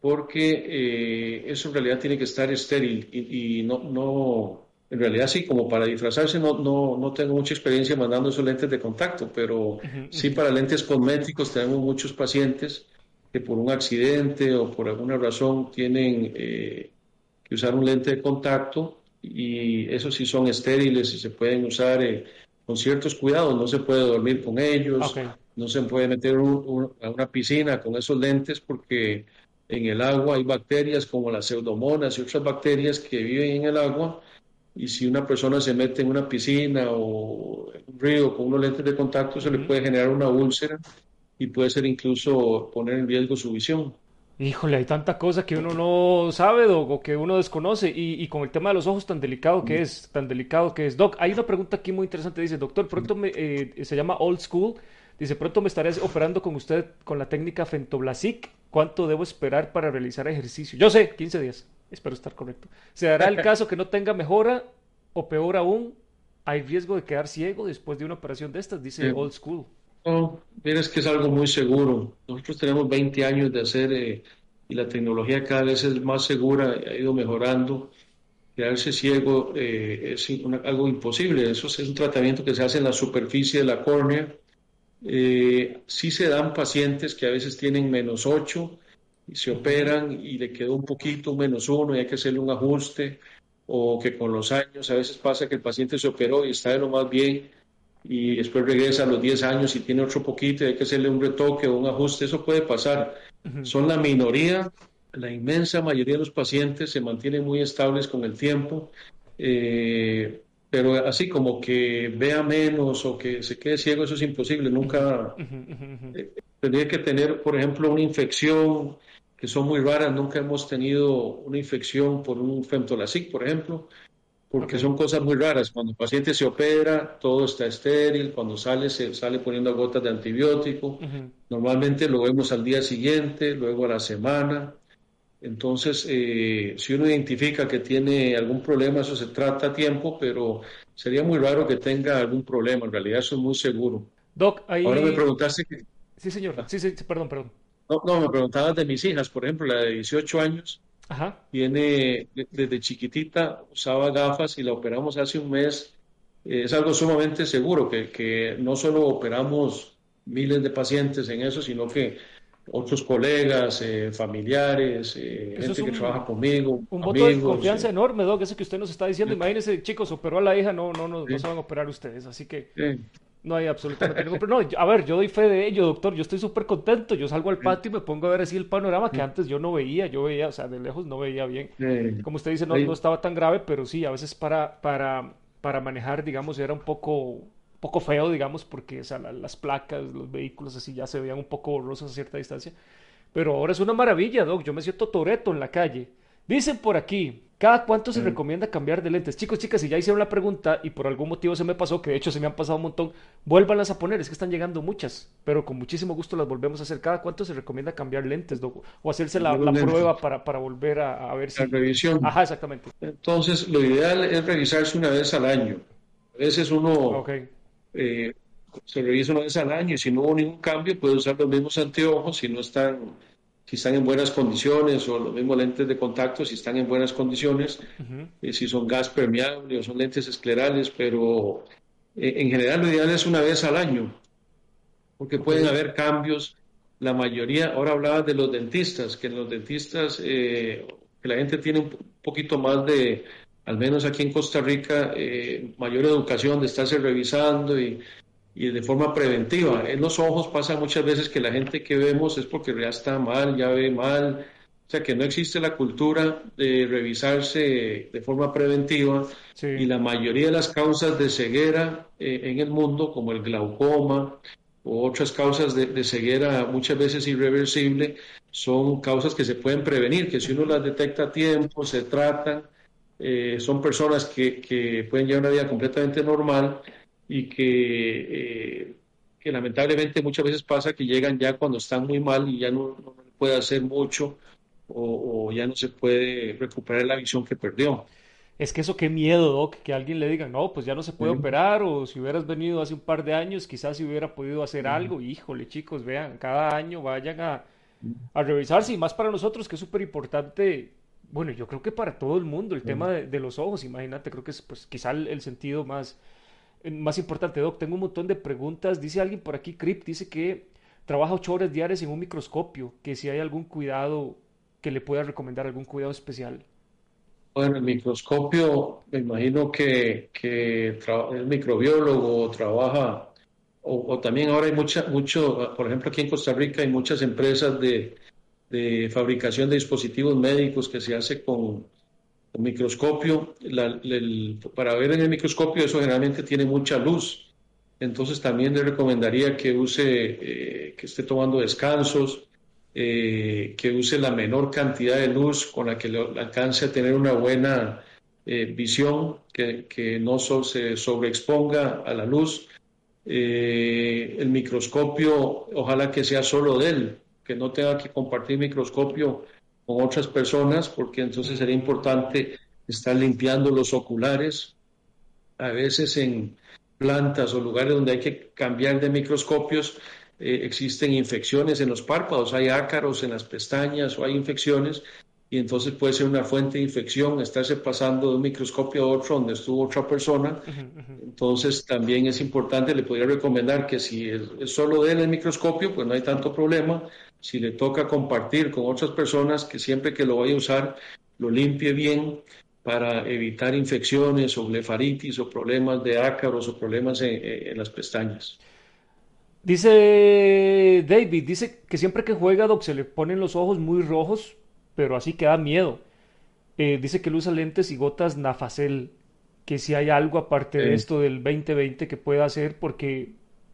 porque eh, eso en realidad tiene que estar estéril y, y no, no, en realidad sí, como para disfrazarse no, no, no tengo mucha experiencia mandando esos lentes de contacto, pero Ujú, sí para lentes cosméticos tenemos muchos pacientes que por un accidente o por alguna razón tienen eh, que usar un lente de contacto y esos sí son estériles y se pueden usar eh, con ciertos cuidados, no se puede dormir con ellos, no se puede meter un- un- a una piscina con esos lentes porque en el agua hay bacterias como las pseudomonas y otras bacterias que viven en el agua. Y si una persona se mete en una piscina o en un río con unos lentes de contacto se le puede generar una úlcera y puede ser incluso poner en riesgo su visión. Híjole, hay tanta cosa que uno no sabe, Doc, o que uno desconoce. Y, y con el tema de los ojos tan delicado que es, tan delicado que es. Doc, hay una pregunta aquí muy interesante. Dice, doctor, pronto me, eh, se llama Old School. Dice, pronto me estaré operando con usted con la técnica Fentoblasic. ¿Cuánto debo esperar para realizar ejercicio? Yo sé, 15 días. Espero estar correcto. ¿Se dará el caso que no tenga mejora o peor aún? Hay riesgo de quedar ciego después de una operación de estas, dice Eh, Old School. No, es que es algo muy seguro. Nosotros tenemos 20 años de hacer eh, y la tecnología cada vez es más segura, ha ido mejorando. Quedarse ciego eh, es una- algo imposible. Eso es un tratamiento que se hace en la superficie de la córnea. Eh, sí se dan pacientes que a veces tienen menos 8 y se operan y le quedó un poquito, menos uno y hay que hacerle un ajuste. O que con los años a veces pasa que el paciente se operó y está de lo más bien y después regresa a los 10 años y tiene otro poquito y hay que hacerle un retoque o un ajuste. Eso puede pasar. Son la minoría, la inmensa mayoría de los pacientes se mantienen muy estables con el tiempo, eh, pero así como que vea menos o que se quede ciego, eso es imposible. Nunca eh, tendría que tener, por ejemplo, una infección que son muy raras. Nunca hemos tenido una infección por un femtolasic, por ejemplo Porque son cosas muy raras. Cuando el paciente se opera, todo está estéril, cuando sale, se sale poniendo gotas de antibiótico. Normalmente lo vemos al día siguiente, luego a la semana. Entonces, eh, si uno identifica que tiene algún problema, eso se trata a tiempo, pero sería muy raro que tenga algún problema. En realidad, eso es muy seguro. Doc, ahí... Ahora me preguntaste que... Sí, señor. Sí, sí, perdón, perdón. No, no, me preguntabas de mis hijas, por ejemplo, la de 18 años. Ajá. Tiene, desde chiquitita, usaba gafas y la operamos hace un mes. es algo sumamente seguro, que, que no solo operamos miles de pacientes en eso, sino que otros colegas, eh, familiares, eh, gente que trabaja conmigo. Un voto de confianza enorme, Doc, eso que usted nos está diciendo. Imagínese, chicos, operó a la hija, no, no, no, no se van a operar ustedes, así que no hay absolutamente ningún problema. No, a ver, yo doy fe de ello, doctor, yo estoy súper contento. Yo salgo al patio y me pongo a ver así el panorama que antes yo no veía, yo veía, o sea, de lejos no veía bien. Como usted dice, no, no estaba tan grave, pero sí, a veces para, para, para manejar, digamos, era un poco poco feo, digamos, porque o sea, las placas, los vehículos así ya se veían un poco borrosos a cierta distancia. Pero ahora es una maravilla, Doc. Yo me siento toreto en la calle. Dicen por aquí, ¿cada cuánto se recomienda cambiar de lentes? Chicos, chicas, si ya hicieron la pregunta y por algún motivo se me pasó, que de hecho se me han pasado un montón, vuélvanlas a poner, es que están llegando muchas, pero con muchísimo gusto las volvemos a hacer. ¿Cada cuánto se recomienda cambiar lentes? O hacerse la, prueba para, para volver a, ver si... La revisión. Ajá, exactamente. Entonces, lo ideal es revisarse una vez al año. A veces uno... Okay eh, se revisa una vez al año y si no hubo ningún cambio puede usar los mismos anteojos si no están si están en buenas condiciones o los mismos lentes de contacto si están en buenas condiciones eh, si son gas permeable o son lentes esclerales pero eh, en general lo ideal es una vez al año porque pueden haber cambios. La mayoría ahora hablaba de los dentistas que los dentistas que la gente tiene un poquito más de al menos aquí en Costa Rica, eh, mayor educación de estarse revisando y, de forma preventiva. En los ojos pasa muchas veces que la gente que vemos es porque ya está mal, ya ve mal, o sea que no existe la cultura de revisarse de forma preventiva y la mayoría de las causas de ceguera eh, en el mundo, como el glaucoma o otras causas de, de, ceguera muchas veces irreversible, son causas que se pueden prevenir, que si uno las detecta a tiempo, se tratan, eh, son personas que, que, pueden llevar una vida completamente normal y que, eh, que, lamentablemente muchas veces pasa que llegan ya cuando están muy mal y ya no, no puede hacer mucho o, ya no se puede recuperar la visión que perdió. Es que eso qué miedo, Doc, que alguien le diga, no, pues ya no se puede operar, o si hubieras venido hace un par de años, quizás si hubiera podido hacer algo. Híjole, chicos, vean, cada año vayan a, a revisarse, y más para nosotros, que es súper importante bueno, yo creo que para todo el mundo, el tema de, los ojos, imagínate, creo que es pues quizá el, sentido más, más importante. Doc, tengo un montón de preguntas. Dice alguien por aquí, Crip, dice que trabaja ocho horas diarias en un microscopio, que si hay algún cuidado que le pueda recomendar, algún cuidado especial. Bueno, el microscopio, me imagino que, el microbiólogo trabaja, o, o, también ahora hay mucha, mucho, por ejemplo, aquí en Costa Rica hay muchas empresas de, de fabricación de dispositivos médicos que se hace con, microscopio. para ver en el microscopio eso generalmente tiene mucha luz. Entonces también le recomendaría que use, eh, que esté tomando descansos, eh, que use la menor cantidad de luz con la que le alcance a tener una buena eh, visión, que, que no se sobreexponga a la luz. el microscopio, ojalá que sea solo de él, que no tenga que compartir microscopio con otras personas, porque entonces sería importante estar limpiando los oculares. A veces en plantas o lugares donde hay que cambiar de microscopios, eh, existen infecciones en los párpados, hay ácaros en las pestañas o hay infecciones y entonces puede ser una fuente de infección, estarse pasando de un microscopio a otro donde estuvo otra persona. Entonces también es importante, le podría recomendar que si es, solo de él el microscopio, pues no hay tanto problema. Si le toca compartir con otras personas, que siempre que lo vaya a usar, lo limpie bien para evitar infecciones o blefaritis o problemas de ácaros o problemas en, las pestañas. Dice David, dice que siempre que juega Doc se le ponen los ojos muy rojos pero así que da miedo. Eh, dice que él usa lentes y gotas Nafacel, que si hay algo aparte de esto del 2020 que pueda hacer, porque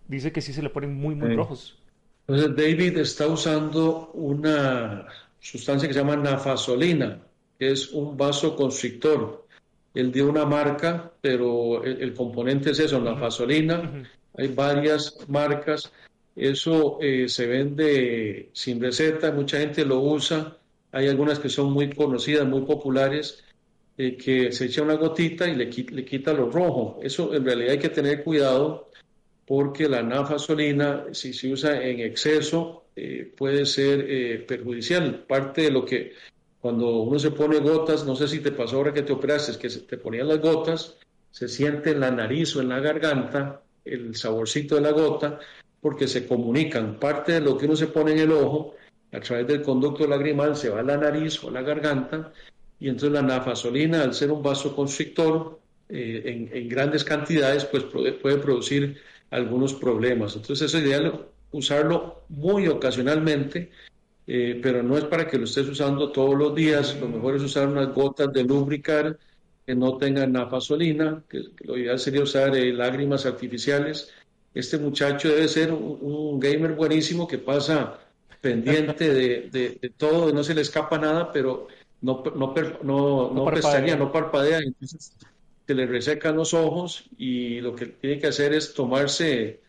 dice que sí se le ponen muy, muy rojos. Entonces David está usando una sustancia que se llama nafazolina, que es un vasoconstrictor. Él dio una marca, pero el, componente es eso, nafazolina. Hay varias marcas. Eso eh, se vende sin receta, mucha gente lo usa hay algunas que son muy conocidas, muy populares, eh, que se echa una gotita y le, le quita lo rojo. Eso en realidad hay que tener cuidado porque la nafasolina, si se usa en exceso, eh, puede ser eh, perjudicial. Parte de lo que cuando uno se pone gotas, no sé si te pasó ahora que te operaste, es que te ponían las gotas, se siente en la nariz o en la garganta el saborcito de la gota, porque se comunican. Parte de lo que uno se pone en el ojo, a través del conducto lagrimal, se va a la nariz o a la garganta, y entonces la nafasolina, al ser un vasoconstrictor, eh, en, grandes cantidades, pues puede, producir algunos problemas. Entonces es ideal usarlo muy ocasionalmente, eh, pero no es para que lo estés usando todos los días. Lo mejor es usar unas gotas de lubricar que no tengan nafasolina, que, lo ideal sería usar eh, lágrimas artificiales. Este muchacho debe ser un, gamer buenísimo que pasa pendiente de, todo, no se le escapa nada, pero no, no, no, no, pestañea, no parpadea, entonces se le resecan los ojos y lo que tiene que hacer es tomarse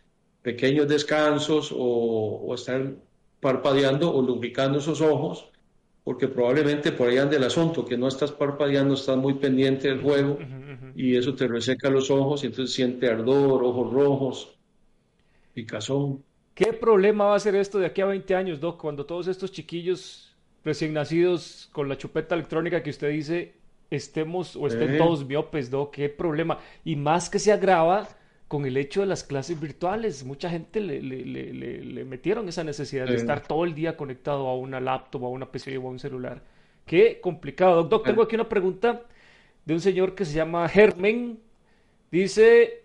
pequeños descansos o, estar parpadeando o lubricando esos ojos, porque probablemente por ahí anda el asunto, que no estás parpadeando, estás muy pendiente del juego y eso te reseca los ojos y entonces siente ardor, ojos rojos, picazón. ¿Qué problema va a ser esto de aquí a 20 años, Doc, cuando todos estos chiquillos recién nacidos con la chupeta electrónica que usted dice estemos o estén todos miopes, Doc? ¿Qué problema? Y más que se agrava con el hecho de las clases virtuales. Mucha gente le, le, le, metieron esa necesidad de estar todo el día conectado a una laptop, a una PC o a un celular. Qué complicado. Doc, Doc tengo aquí una pregunta de un señor que se llama Germen. Dice,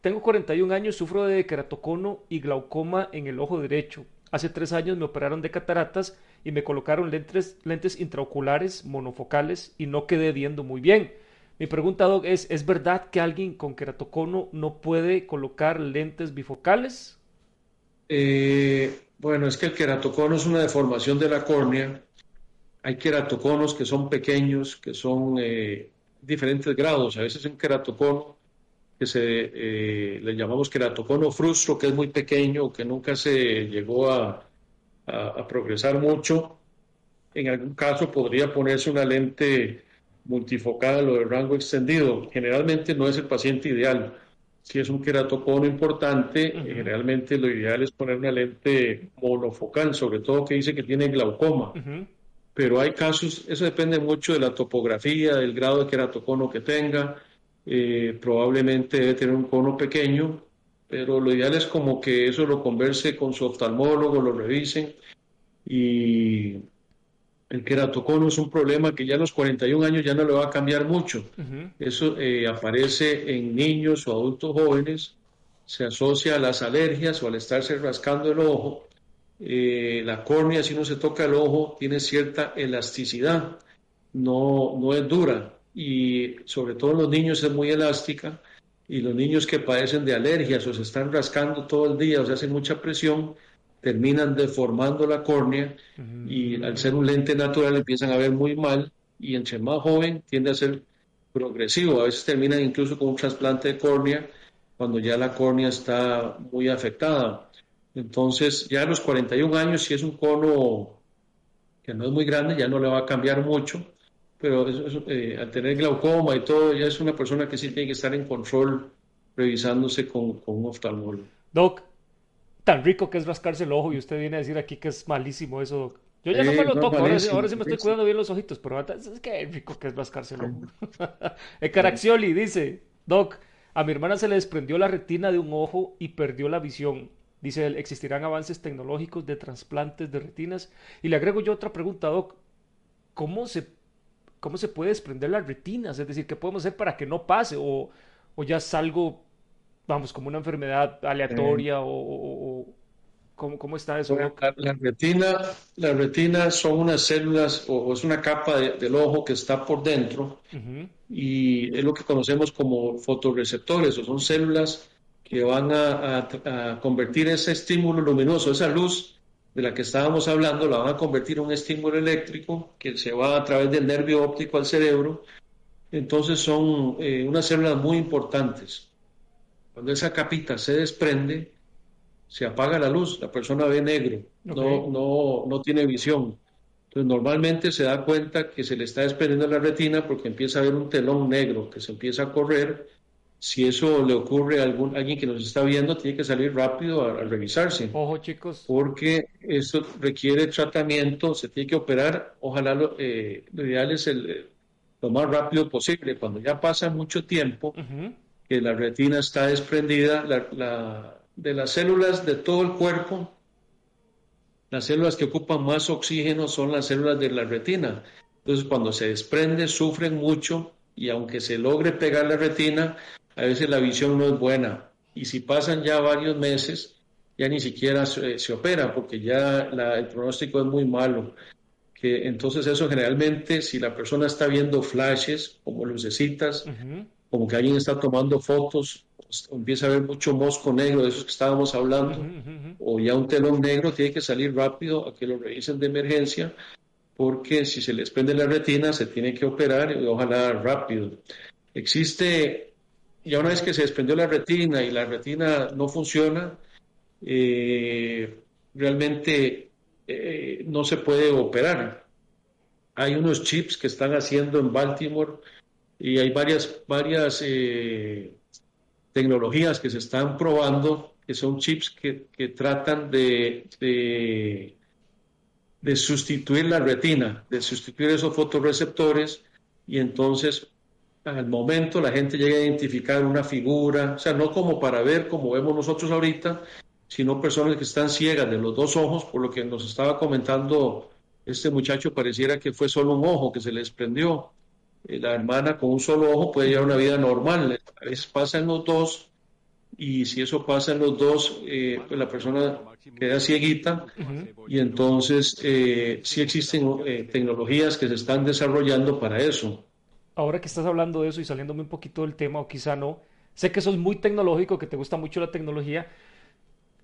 tengo 41 años, sufro de keratocono y glaucoma en el ojo derecho. Hace tres años me operaron de cataratas y me colocaron lentes, lentes intraoculares monofocales y no quedé viendo muy bien. Mi pregunta, Doc, es, ¿es verdad que alguien con queratocono no puede colocar lentes bifocales? Eh, bueno, es que el queratocono es una deformación de la córnea. Hay queratoconos que son pequeños, que son eh, diferentes grados. A veces un queratocono que se eh, le llamamos queratocono frustro, que es muy pequeño, que nunca se llegó a progresar mucho. En algún caso podría ponerse una lente multifocal o de rango extendido, generalmente no es el paciente ideal. Si es un queratocono importante, generalmente lo ideal es poner una lente monofocal, sobre todo que dice que tiene glaucoma. Pero hay casos, eso depende mucho de la topografía, del grado de queratocono que tenga. Eh, probablemente debe tener un cono pequeño, pero lo ideal es como que eso lo converse con su oftalmólogo, lo revisen y el queratocono es un problema que ya a los 41 años ya no le va a cambiar mucho. Eso eh, aparece en niños o adultos jóvenes, se asocia a las alergias o al estarse rascando el ojo. Eh, la córnea, si uno se toca el ojo, tiene cierta elasticidad, no, no es dura y sobre todo en los niños es muy elástica y los niños que padecen de alergias o se están rascando todo el día o se hacen mucha presión, terminan deformando la córnea y al ser un lente natural empiezan a ver muy mal y entre más joven tiende a ser progresivo. A veces terminan incluso con un trasplante de córnea cuando ya la córnea está muy afectada. Entonces, ya a los 41 años, si es un cono que no es muy grande, ya no le va a cambiar mucho, pero eh, al tener glaucoma y todo, ya es una persona que sí tiene que estar en control revisándose con, con un oftalmólogo. Doc, tan rico que es rascarse el ojo y usted viene a decir aquí que es malísimo eso. Yo ya no me lo toco, ahora, sí me estoy cuidando bien los ojitos, pero es que rico que es rascarse el ojo. Ecaraxioli dice, Doc, a mi hermana se le desprendió la retina de un ojo y perdió la visión. Dice él, existirán avances tecnológicos de trasplantes de retinas. Y le agrego yo otra pregunta, Doc. ¿Cómo se, cómo se puede desprender las retinas? Es decir, ¿qué podemos hacer para que no pase? ¿O, o ya es algo vamos, como una enfermedad aleatoria o, ¿cómo, está eso? La, retina, la retina son unas células o, es una capa del ojo que está por dentro y es lo que conocemos como fotorreceptores o son células que van a, convertir ese estímulo luminoso, esa luz de la que estábamos hablando, la van a convertir en un estímulo eléctrico que se va a través del nervio óptico al cerebro. Entonces son eh, unas células muy importantes. Cuando esa capita se desprende, se apaga la luz, la persona ve negro, no, no, no tiene visión. Entonces, normalmente se da cuenta que se le está desprendiendo la retina porque empieza a haber un telón negro que se empieza a correr. Si eso le ocurre a algún, alguien que nos está viendo, tiene que salir rápido a, revisarse. Ojo, chicos. Porque esto requiere tratamiento, se tiene que operar. Ojalá lo, eh, ideal es el, lo más rápido posible. Cuando ya pasa mucho tiempo, que la retina está desprendida, la, de las células de todo el cuerpo, las células que ocupan más oxígeno son las células de la retina. Entonces, cuando se desprende, sufren mucho y aunque se logre pegar la retina, a veces la visión no es buena. Y si pasan ya varios meses, ya ni siquiera se, opera porque ya el pronóstico es muy malo. Que, entonces eso generalmente, si la persona está viendo flashes como lucecitas, como que alguien está tomando fotos, empieza a haber mucho mosco negro, de esos que estábamos hablando, o ya un telón negro, tiene que salir rápido a que lo revisen de emergencia, porque si se les prende la retina, se tiene que operar y ojalá rápido. Existe, ya una vez que se desprendió la retina y la retina no funciona, eh, realmente eh, no se puede operar. Hay unos chips que están haciendo en Baltimore y hay varias, varias eh, tecnologías que se están probando, que son chips que, que tratan de, de, de, sustituir la retina, de sustituir esos fotorreceptores y entonces al momento la gente llega a identificar una figura, o sea, no como para ver como vemos nosotros ahorita, sino personas que están ciegas de los dos ojos, por lo que nos estaba comentando este muchacho, pareciera que fue solo un ojo que se les prendió eh, la hermana con un solo ojo puede llevar una vida normal. A veces pasa en los dos y si eso pasa en los dos, eh, pues la persona queda cieguita y entonces eh, sí existen tecnologías que se están desarrollando para eso. Ahora que estás hablando de eso y saliéndome un poquito del tema, o quizá no, sé que sos muy tecnológico, que te gusta mucho la tecnología,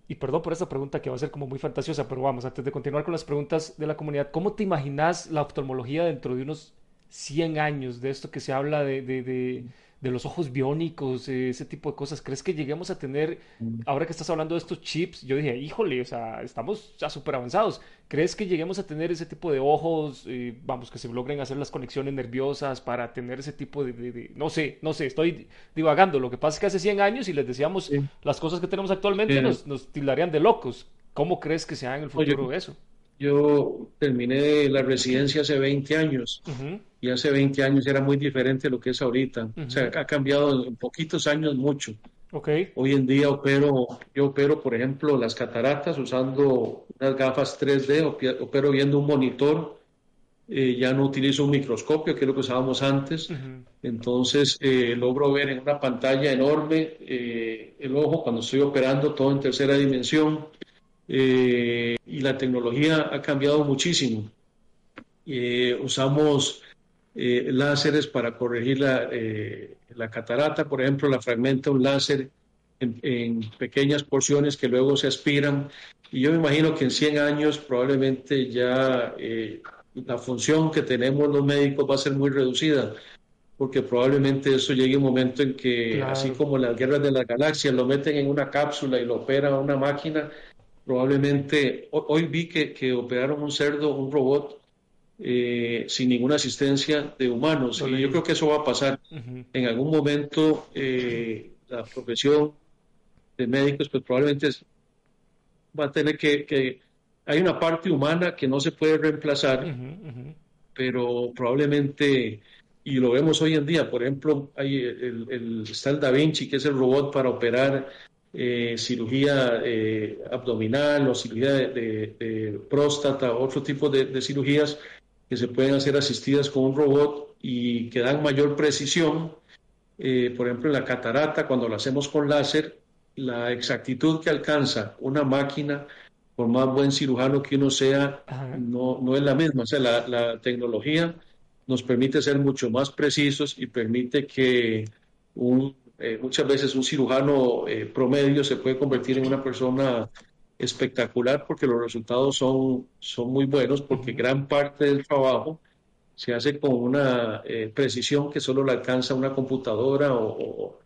y perdón por esta pregunta que va a ser como muy fantasiosa, pero vamos, antes de continuar con las preguntas de la comunidad, ¿cómo te imaginas la oftalmología dentro de unos 100 años de esto que se habla de, los ojos biónicos, ese tipo de cosas. ¿Crees que lleguemos a tener, mm. ahora que estás hablando de estos chips, yo dije, híjole, o sea, estamos ya súper avanzados. ¿Crees que lleguemos a tener ese tipo de ojos, eh, vamos, que se logren hacer las conexiones nerviosas para tener ese tipo de, no sé, no sé, estoy divagando. Lo que pasa es que hace 100 años y les decíamos las cosas que tenemos actualmente nos, nos tildarían de locos. ¿Cómo crees que sea en el futuro eso? Yo terminé la residencia hace 20 años y hace 20 años era muy diferente de lo que es ahorita. O sea, ha cambiado en poquitos años mucho. Okay. Hoy en día opero, yo opero, por ejemplo, las cataratas usando unas gafas 3D, opero viendo un monitor, eh, ya no utilizo un microscopio, que es lo que usábamos antes. Entonces, eh, logro ver en una pantalla enorme eh, el ojo cuando estoy operando todo en tercera dimensión. Eh, y la tecnología ha cambiado muchísimo. Eh, usamos eh, láseres para corregir la, la, catarata, por ejemplo, la fragmenta un láser en, pequeñas porciones que luego se aspiran. Y yo me imagino que en 100 años probablemente ya la función que tenemos los médicos va a ser muy reducida porque probablemente eso llegue un momento en que, así como las guerras de las galaxias, lo meten en una cápsula y lo opera una máquina, probablemente, hoy vi que, operaron un cerdo, un robot, eh, sin ninguna asistencia de humanos. Y yo creo que eso va a pasar. En algún momento eh, la profesión de médicos, pues probablemente va a tener que, Hay una parte humana que no se puede reemplazar, pero probablemente, y lo vemos hoy en día, por ejemplo, hay el, el, está el Da Vinci, que es el robot para operar eh, cirugía eh, abdominal o cirugía de, próstata, otro tipo de, cirugías que se pueden hacer asistidas con un robot y que dan mayor precisión. Eh, por ejemplo, en la catarata, cuando lo hacemos con láser, la exactitud que alcanza una máquina, por más buen cirujano que uno sea, no, no, es la misma. O sea, la, la tecnología nos permite ser mucho más precisos y permite que un eh, muchas veces un cirujano eh, promedio se puede convertir en una persona espectacular porque los resultados son, son muy buenos, porque gran parte del trabajo se hace con una eh, precisión que solo la alcanza una computadora o,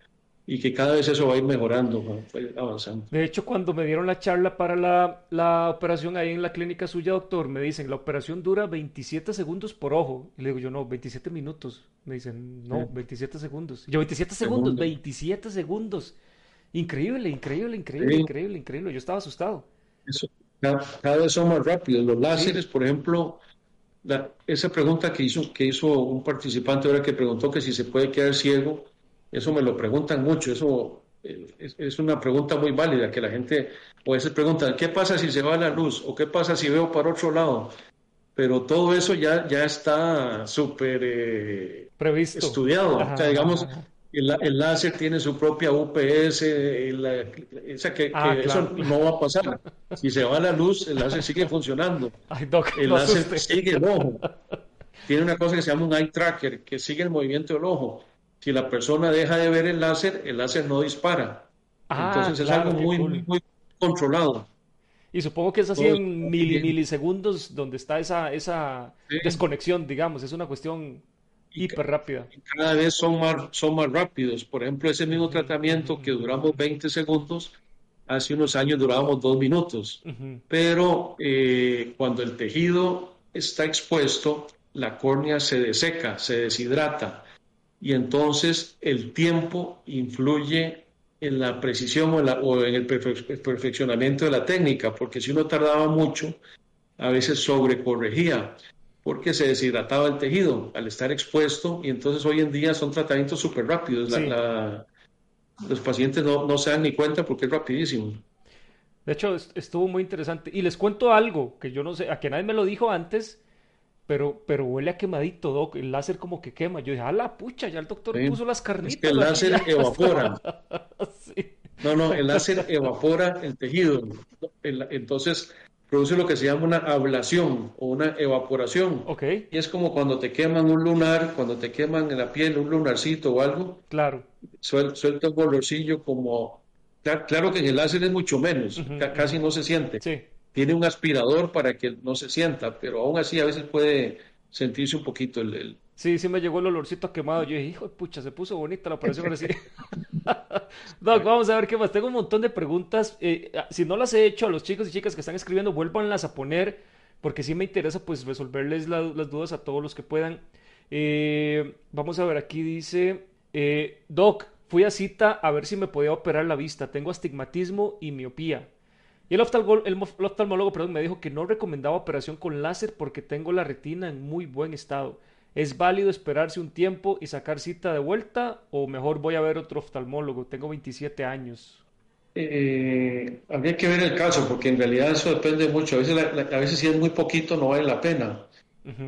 y que cada vez eso va a ir mejorando, va a ir avanzando. De hecho, cuando me dieron la charla para la, la operación ahí en la clínica suya, doctor, me dicen, la operación dura 27 segundos por ojo. Y le digo yo, no, 27 minutos. Me dicen, no, 27 segundos. Y yo, 27 segundos, Segundo. 27 segundos. Increíble, increíble, increíble, Sí, increíble, increíble. Yo estaba asustado. eso, cada, cada vez son más rápidos. Los Sí, láseres, por ejemplo, la- esa pregunta que hizo, que hizo un participante ahora que preguntó que si se puede quedar ciego, eso me lo preguntan mucho. Eso eh, es, es una pregunta muy válida que la gente a veces pregunta, ¿qué pasa si se va la luz? ¿O qué pasa si veo para otro lado? Pero todo eso ya, ya está súper eh, previsto. estudiado. O sea, digamos, ajá. el, el láser tiene su propia UPS, la- esa que, Ah, que eso no va a pasar. Si se va la luz, el láser sigue funcionando. Ay, doc, El no láser asuste. sigue el ojo. Tiene una cosa que se llama un eye tracker, que sigue el movimiento del ojo. Si la persona deja de ver el láser, el láser no dispara. Ah, Entonces es algo muy, cool. muy controlado. Y supongo que es así Todo en bien. milisegundos donde está esa, esa Sí. desconexión, digamos. Es una cuestión Y hiper rápida. cada vez son más, son más rápidos. Por ejemplo, ese mismo tratamiento que duramos 20 segundos, hace unos años durábamos dos minutos. Pero eh, cuando el tejido está expuesto, la córnea se deseca, se deshidrata. Y entonces el tiempo influye en la precisión o en, la- o en el perfe- perfeccionamiento de la técnica, porque si uno tardaba mucho, a veces sobrecorregía, porque se deshidrataba el tejido al estar expuesto, y entonces hoy en día son tratamientos súper rápidos. La- Sí. la- los pacientes no, no se dan ni cuenta porque es rapidísimo. De hecho, est- estuvo muy interesante. Y les cuento algo que yo no sé, a que nadie me lo dijo antes, pero, pero huele a quemadito, doc. El láser como que quema. Yo dije, a la pucha, ya el doctor ¿sí? puso las Es que carnitas el láser ya evapora. Sí. No, no, el láser evapora el tejido. Entonces produce lo que se llama una ablación o una evaporación. Ok, Y es como cuando te queman un lunar, cuando te queman en la piel un lunarcito o algo, claro. suel- suelta un olorcillo como... cla- Claro que en el láser es mucho menos, casi no se siente. Sí. Tiene un aspirador para que no se sienta, pero aún así a veces puede sentirse un poquito el... Sí, sí me llegó el olorcito quemado. Yo dije, hijo de pucha, se puso bonita la operación sí. Doc, vamos a ver qué más. Tengo un montón de preguntas. Eh, ah, si no las he hecho a los chicos y chicas que están escribiendo, vuélvanlas a poner, porque sí me interesa pues resolverles la- las dudas a todos los que puedan. Eh, vamos a ver, aquí dice, eh, Doc, fui a cita a ver si me podía operar la vista. Tengo astigmatismo y miopía. Y el oftalmólogo, el mo- el oftalmólogo, perdón, me dijo que no recomendaba operación con láser porque tengo la retina en muy buen estado. ¿Es válido esperarse un tiempo y sacar cita de vuelta o mejor voy a ver otro oftalmólogo? Tengo 27 años. Eh, habría que ver el caso, porque en realidad eso depende mucho. A veces, la- la- a veces si es muy poquito no vale la pena.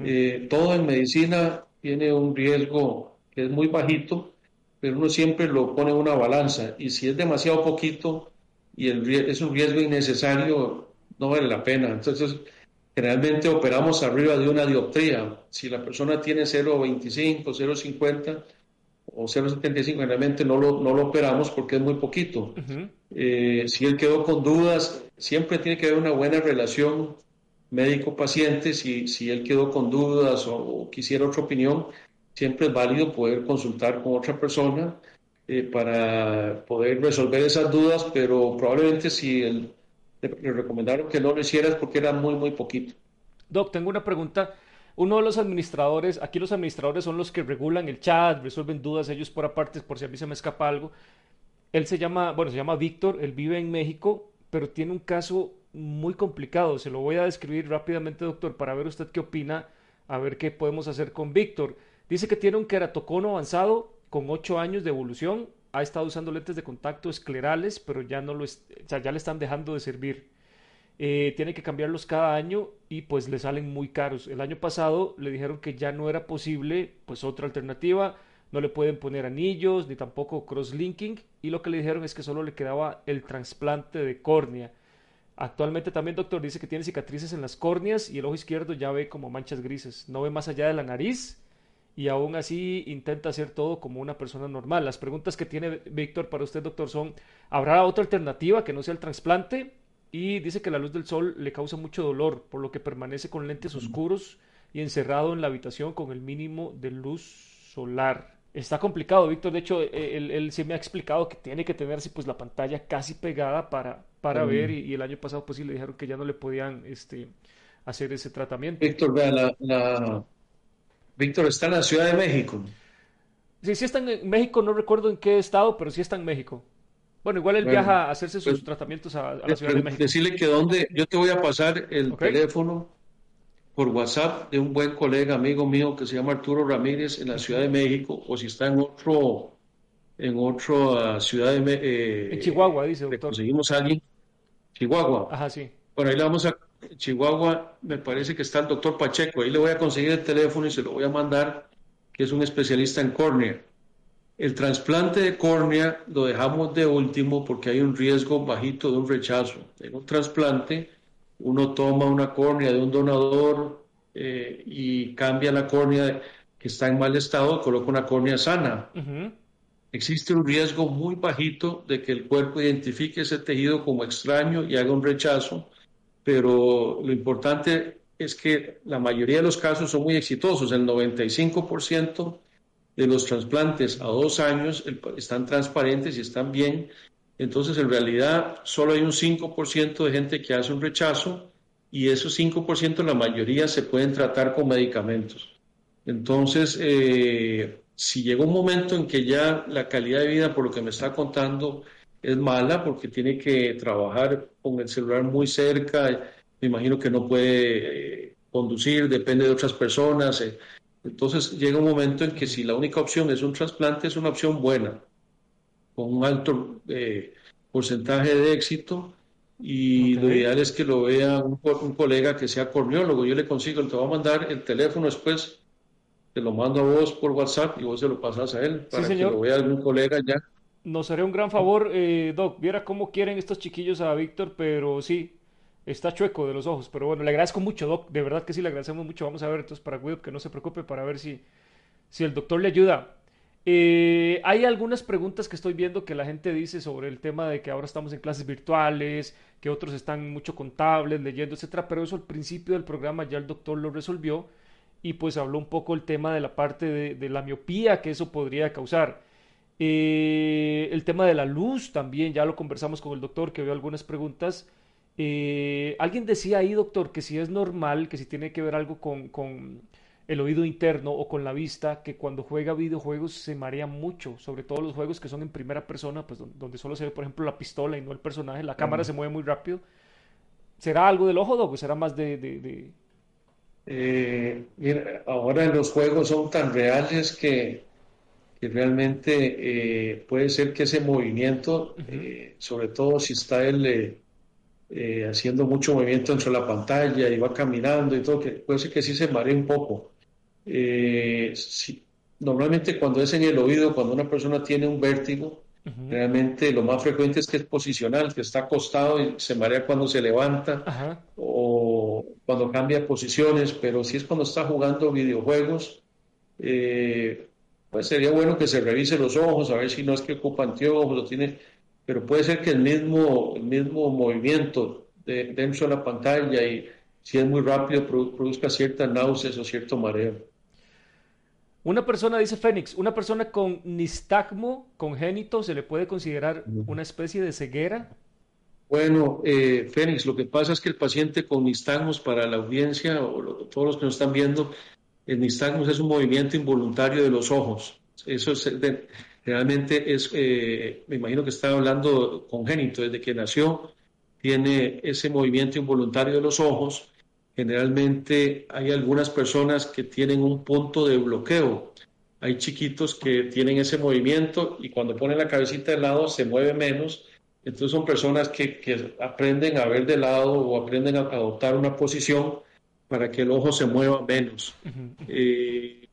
Eh, todo en medicina tiene un riesgo que es muy bajito, pero uno siempre lo pone en una balanza. Y si es demasiado poquito y el, es un riesgo innecesario, no vale la pena. Entonces, generalmente operamos arriba de una dioptría. Si la persona tiene 0,25, 0,50 o 0,75, generalmente no lo, no lo operamos porque es muy poquito. Eh, si él quedó con dudas, siempre tiene que haber una buena relación médico-paciente. Si, si él quedó con dudas o, o quisiera otra opinión, siempre es válido poder consultar con otra persona eh, para poder resolver esas dudas, pero probablemente si él, le, recomendaron que no lo hiciera es porque era muy, muy poquito. Doc, tengo una pregunta. Uno de los administradores, aquí los administradores son los que regulan el chat, resuelven dudas ellos por aparte, por si a mí se me escapa algo. Él se llama, bueno, se llama Víctor, él vive en México, pero tiene un caso muy complicado. Se lo voy a describir rápidamente, doctor, para ver usted qué opina, a ver qué podemos hacer con Víctor. Dice que tiene un queratocono avanzado con 8 años de evolución, ha estado usando lentes de contacto esclerales, pero ya no lo, o sea, ya le están dejando de servir. Eh, tiene que cambiarlos cada año y pues le salen muy caros. El año pasado le dijeron que ya no era posible, pues otra alternativa, no le pueden poner anillos ni tampoco cross-linking y lo que le dijeron es que solo le quedaba el trasplante de córnea. Actualmente también, doctor, dice que tiene cicatrices en las córneas y el ojo izquierdo ya ve como manchas grises, no ve más allá de la nariz y aún así intenta hacer todo como una persona normal. Las preguntas que tiene Víctor para usted, doctor, son, ¿habrá otra alternativa que no sea el trasplante? Y dice que la luz del sol le causa mucho dolor, por lo que permanece con lentes oscuros y encerrado en la habitación con el mínimo de luz solar. Está complicado, Víctor. De hecho, e, él, él sí me ha explicado que tiene que tenerse pues la pantalla casi pegada para, para ver y, y el año pasado pues sí le dijeron que ya no le podían este, hacer ese tratamiento. Víctor, vea, la, la- Víctor está en la Ciudad de México. Sí, sí está en México, no recuerdo en qué estado, pero sí está en México. Bueno, igual él Bueno, viaja a hacerse pues sus tratamientos a, a la de- Ciudad de México. decirle que donde, yo te voy a pasar el teléfono por WhatsApp de un buen colega, amigo mío, que se llama Arturo Ramírez en la Ciudad de México, o si está en otro, en otra ciudad de, Me- En eh, Chihuahua, dice doctor. conseguimos a alguien, Chihuahua. Ajá, sí. Bueno, ahí le vamos a Chihuahua, me parece que está el doctor Pacheco, ahí le voy a conseguir el teléfono y se lo voy a mandar, que es un especialista en córnea. El trasplante de córnea lo dejamos de último porque hay un riesgo bajito de un rechazo. En un trasplante, uno toma una córnea de un donador eh, y cambia la córnea que está en mal estado, coloca una córnea sana. Existe un riesgo muy bajito de que el cuerpo identifique ese tejido como extraño y haga un rechazo, pero lo importante es que la mayoría de los casos son muy exitosos. El 95% de los trasplantes a dos años están transparentes y están bien. Entonces, en realidad, solo hay un 5% de gente que hace un rechazo y esos 5%, la mayoría se pueden tratar con medicamentos. Entonces, eh, si llega un momento en que ya la calidad de vida, por lo que me está contando, es mala, porque tiene que trabajar con el celular muy cerca, me imagino que no puede eh, conducir, depende de otras personas. eh. Entonces, llega un momento en que si la única opción es un trasplante, es una opción buena, con un alto eh, porcentaje de éxito. Y lo ideal es que lo vea un, co- un colega que sea corneólogo. Yo le consigo, te voy a mandar el teléfono después te lo mando a vos por WhatsApp y vos se lo pasas a él Sí, para que lo vea algún colega ya. Nos haré un gran favor, eh, Doc. Viera cómo quieren estos chiquillos a Víctor, pero sí, está chueco de los ojos. Pero bueno, le agradezco mucho, Doc. De verdad que sí, le agradecemos mucho. Vamos a ver entonces para Guido que no se preocupe para ver si, si el doctor le ayuda. Eh, hay algunas preguntas que estoy viendo que la gente dice sobre el tema de que ahora estamos en clases virtuales, que otros están mucho con tablets, leyendo, etcétera, pero eso al principio del programa ya el doctor lo resolvió y pues habló un poco el tema de la parte de, de la miopía que eso podría causar. Eh, el tema de la luz también, ya lo conversamos con el doctor que vio algunas preguntas. Eh, alguien decía ahí, doctor, que si es normal, que si tiene que ver algo con, con el oído interno o con la vista, que cuando juega videojuegos se marea mucho, sobre todo los juegos que son en primera persona, pues don- donde solo se ve, por ejemplo, la pistola y no el personaje, la cámara se mueve muy rápido. ¿Será algo del ojo, Doc, o será más de, de, de- Eh, mira, ahora los juegos son tan reales que, que realmente eh, puede ser que ese movimiento, eh, sobre todo si está él eh, eh, haciendo mucho movimiento dentro de la pantalla y va caminando y todo, que puede ser que sí se maree un poco. Eh, sí, normalmente cuando es en el oído, cuando una persona tiene un vértigo, realmente lo más frecuente es que es posicional, que está acostado y se marea cuando se levanta o cuando cambia posiciones, pero si es cuando está jugando videojuegos, eh, pues sería bueno que se revise los ojos, a ver si no es que ocupa anteojos o tiene, pero puede ser que el mismo, el mismo movimiento de, dentro de la pantalla y si es muy rápido produ- produzca ciertas náuseas o cierto mareo. Una persona, dice Fénix, una persona con nistagmo congénito se le puede considerar una especie de ceguera. Bueno, eh, Fénix, lo que pasa es que el paciente con nistagmos para la audiencia o lo- todos los que nos están viendo, el nistagmos es un movimiento involuntario de los ojos. Eso es, de- realmente es, eh, me imagino que está hablando congénito, desde que nació, tiene ese movimiento involuntario de los ojos. Generalmente hay algunas personas que tienen un punto de bloqueo. Hay chiquitos que tienen ese movimiento y cuando ponen la cabecita de lado se mueve menos. Entonces son personas que aprenden a ver de lado o aprenden a adoptar una posición para que el ojo se mueva menos. Eh,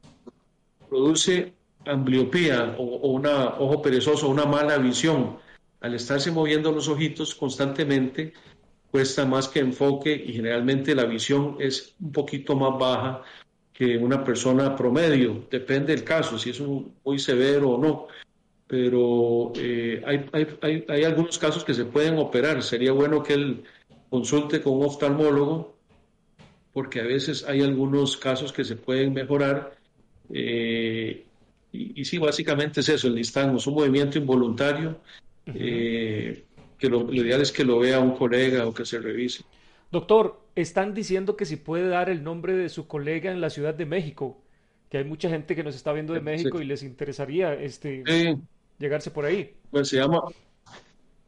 produce ambliopía o, o una ojo perezoso, una mala visión. Al estarse moviendo los ojitos constantemente, cuesta más que enfoque y generalmente la visión es un poquito más baja que una persona promedio. Depende del caso, si es un, muy severo o no. Pero eh, hay, hay, hay, hay algunos casos que se pueden operar. Sería bueno que él consulte con un oftalmólogo porque a veces hay algunos casos que se pueden mejorar eh, y, sí, básicamente es eso, el listán, es un movimiento involuntario, eh, que lo, ideal es que lo vea un colega o que se revise. Doctor, están diciendo que si puede dar el nombre de su colega en la Ciudad de México, que hay mucha gente que nos está viendo de México y les interesaría este, llegarse por ahí. Pues se llama,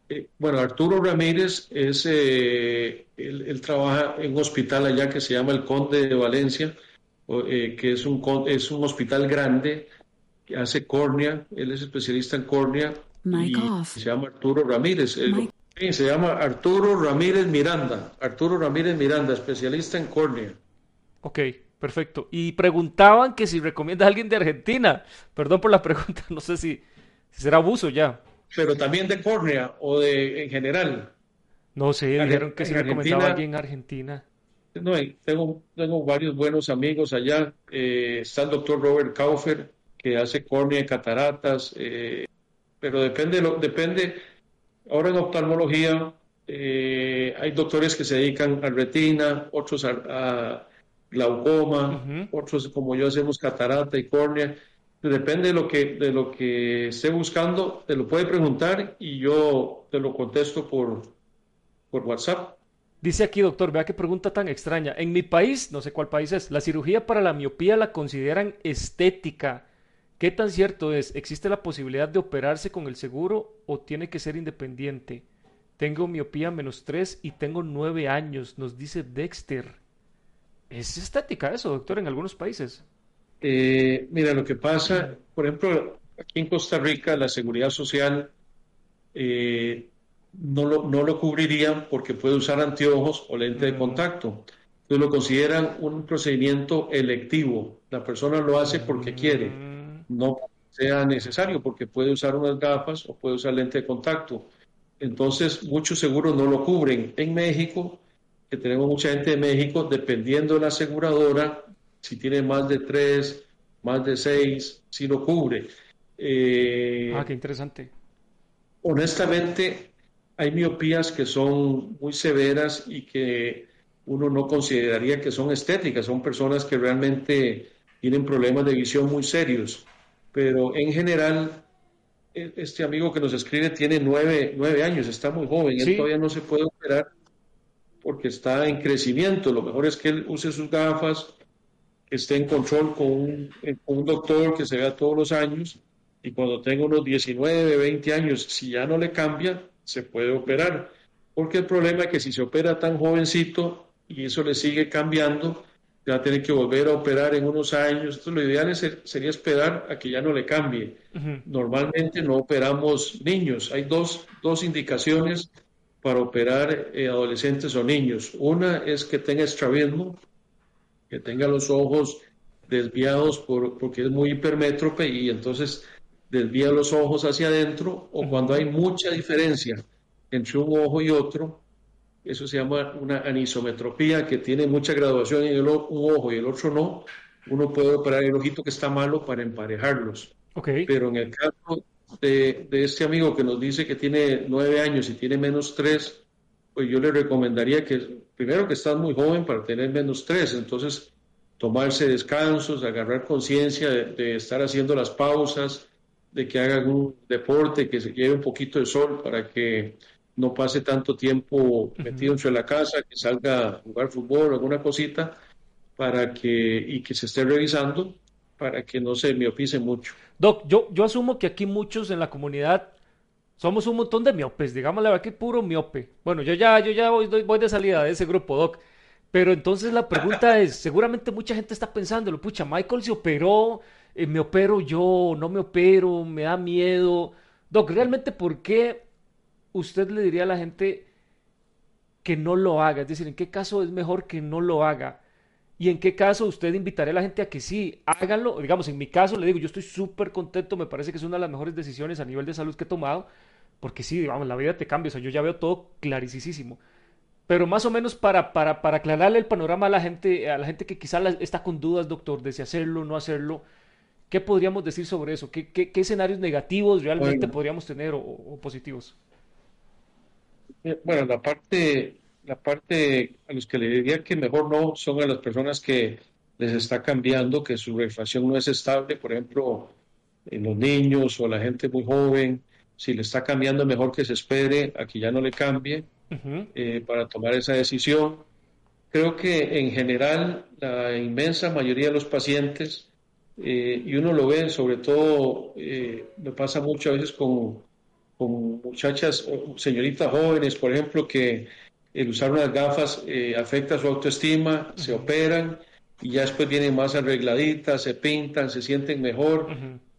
eh, bueno, Arturo Ramírez es, eh, él, trabaja en un hospital allá que se llama el Conde de Valencia, eh, que es un, es un hospital grande que hace córnea, él es especialista en córnea y se llama Arturo Ramírez. se llama Arturo Ramírez Miranda, Arturo Ramírez Miranda, especialista en córnea. Ok, perfecto. Y preguntaban que si recomienda a alguien de Argentina. Perdón por la pregunta, no sé si, si será abuso ya pero también de córnea o de en general. No sé, dijeron que se recomendaba alguien en Argentina. No, tengo, tengo varios buenos amigos allá. Eh, está el doctor Robert Kaufer, que hace córnea y cataratas, eh, pero depende, lo, depende. Ahora en oftalmología eh, hay doctores que se dedican a retina, otros a, glaucoma, otros como yo hacemos catarata y córnea depende de lo que de lo que esté buscando, te lo puede preguntar y yo te lo contesto por, por WhatsApp. Dice aquí, doctor, vea qué pregunta tan extraña. En mi país, no sé cuál país es, la cirugía para la miopía la consideran estética. ¿Qué tan cierto es? ¿Existe la posibilidad de operarse con el seguro o tiene que ser independiente? Tengo miopía menos 3 y tengo 9 años, nos dice Dexter. ¿Es estética eso, doctor, en algunos países? Eh, mira, lo que pasa, por ejemplo, aquí en Costa Rica la seguridad social eh, no, lo, no lo cubriría porque puede usar anteojos o lente de mm. contacto. Entonces lo consideran un procedimiento electivo. La persona lo hace porque quiere, mm. no sea necesario porque puede usar unas gafas o puede usar lente de contacto. Entonces muchos seguros no lo cubren. En México, que tenemos mucha gente de México, dependiendo de la aseguradora, si tiene más de tres, más de seis, si lo cubre. Eh, ah, qué interesante. Honestamente, hay miopías que son muy severas y que uno no consideraría que son estéticas, son personas que realmente tienen problemas de visión muy serios. Pero en general, e, este amigo que nos escribe tiene nueve, nueve años, está muy joven, él todavía no se puede operar porque está en crecimiento. Lo mejor es que él use sus gafas, que esté en control con un, un doctor que se vea todos los años y cuando tenga unos 19, 20 años, si ya no le cambia, se puede operar. Porque el problema es que si se opera tan jovencito y eso le sigue cambiando, va a tener que volver a operar en unos años. Entonces, lo ideal sería esperar a que ya no le cambie. Normalmente no operamos niños. Hay dos, dos indicaciones para operar eh, adolescentes o niños. Una es que tenga estrabismo, que tenga los ojos desviados por, porque es muy hipermétrope y entonces desvía los ojos hacia adentro o cuando hay mucha diferencia entre un ojo y otro, eso se llama una anisometropía que tiene mucha graduación en el, un ojo y el otro no, uno puede operar el ojito que está malo para emparejarlos. Okay. Pero en el caso de, de, este amigo que nos dice que tiene nueve años y tiene menos tres, pues yo le recomendaría que, primero que estás muy joven para tener menos tres, entonces tomarse descansos, agarrar conciencia de, estar haciendo las pausas, de que haga algún deporte, que se lleve un poquito de sol para que no pase tanto tiempo metido en la casa, que salga a jugar fútbol, alguna cosita, para que, y que se esté revisando para que no se miopice mucho. Doc, yo, yo asumo que aquí muchos en la comunidad somos un montón de miopes, digamos la verdad que puro miope. Bueno, yo ya, yo ya voy, voy de salida de ese grupo, Doc. Pero entonces la pregunta es, seguramente mucha gente está pensando, pucha, Michael se operó, eh, me opero yo, no me opero, me da miedo. Doc, ¿realmente por qué usted le diría a la gente que no lo haga? Es decir, ¿en qué caso es mejor que no lo haga? ¿Y en qué caso usted invitaría a la gente a que sí, háganlo? Digamos, en mi caso le digo, yo estoy súper contento, me parece que es una de las mejores decisiones a nivel de salud que he tomado, porque sí, digamos, la vida te cambia, o sea, yo ya veo todo clarísimo. Pero más o menos para, para, para aclararle el panorama a la gente, a la gente que quizás está con dudas, doctor, de si hacerlo o no hacerlo, ¿qué podríamos decir sobre eso? ¿Qué, qué, escenarios negativos realmente podríamos tener o positivos? Eh, bueno, la parte la parte a los que le diría que mejor no son a las personas que les está cambiando, que su refracción no es estable. Por ejemplo, en los niños o la gente muy joven, si le está cambiando mejor que se espere a que ya no le cambie eh, para tomar esa decisión. Creo que en general la inmensa mayoría de los pacientes, eh, y uno lo ve sobre todo, eh, me pasa mucho a veces con, con muchachas, señoritas jóvenes, por ejemplo, que el usar unas gafas afecta su autoestima, se operan y ya después vienen más arregladitas, se pintan, se sienten mejor.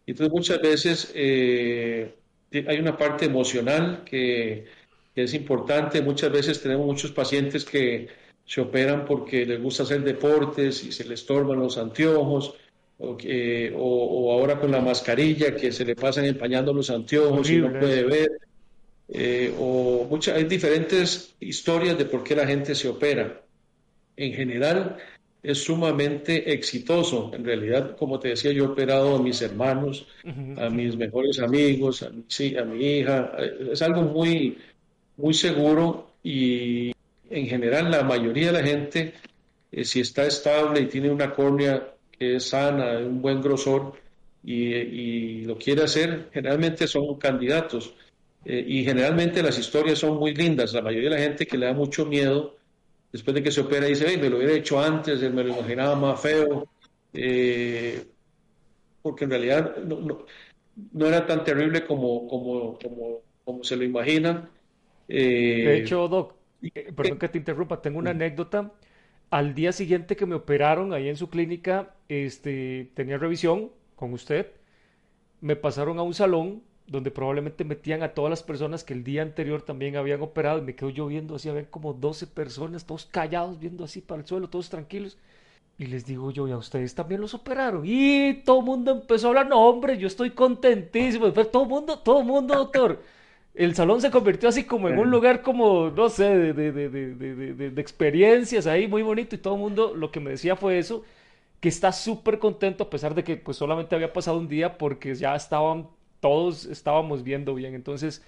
Entonces muchas veces eh, hay una parte emocional que, es importante. Muchas veces tenemos muchos pacientes que se operan porque les gusta hacer deportes y se les estorban los anteojos. O, o, ahora con la mascarilla que se le pasan empañando los anteojos y no puede ver. Eh, o muchas, hay diferentes historias de por qué la gente se opera. En general, es sumamente exitoso. En realidad, como te decía, yo he operado a mis hermanos, a mis mejores amigos, a mi, a mi hija. Es algo muy, muy seguro y en general la mayoría de la gente, eh, si está estable y tiene una córnea que es sana, de un buen grosor y, lo quiere hacer, generalmente son candidatos. Eh, y generalmente las historias son muy lindas. La mayoría de la gente que le da mucho miedo después de que se opera, dice, me lo hubiera hecho antes, me lo imaginaba más feo, eh, porque en realidad no, era tan terrible como, como, como, como se lo imaginan. Eh, de hecho, Doc, eh, perdón que te interrumpa, tengo una anécdota. Al día siguiente que me operaron ahí en su clínica, este, tenía revisión con usted, me pasaron a un salón donde probablemente metían a todas las personas que el día anterior también habían operado y me quedo yo viendo así, a ver como 12 personas, todos callados, viendo así para el suelo, todos tranquilos. Y les digo yo, ¿y a ustedes también los operaron? Y todo el mundo empezó a hablar, no hombre, yo estoy contentísimo. Pero todo el mundo, todo el mundo, doctor. El salón se convirtió así como en un lugar como, no sé, de, de, de, de experiencias ahí, muy bonito. Y todo el mundo lo que me decía fue eso, que está súper contento a pesar de que pues solamente había pasado un día porque ya estaban todos estábamos viendo bien. Entonces,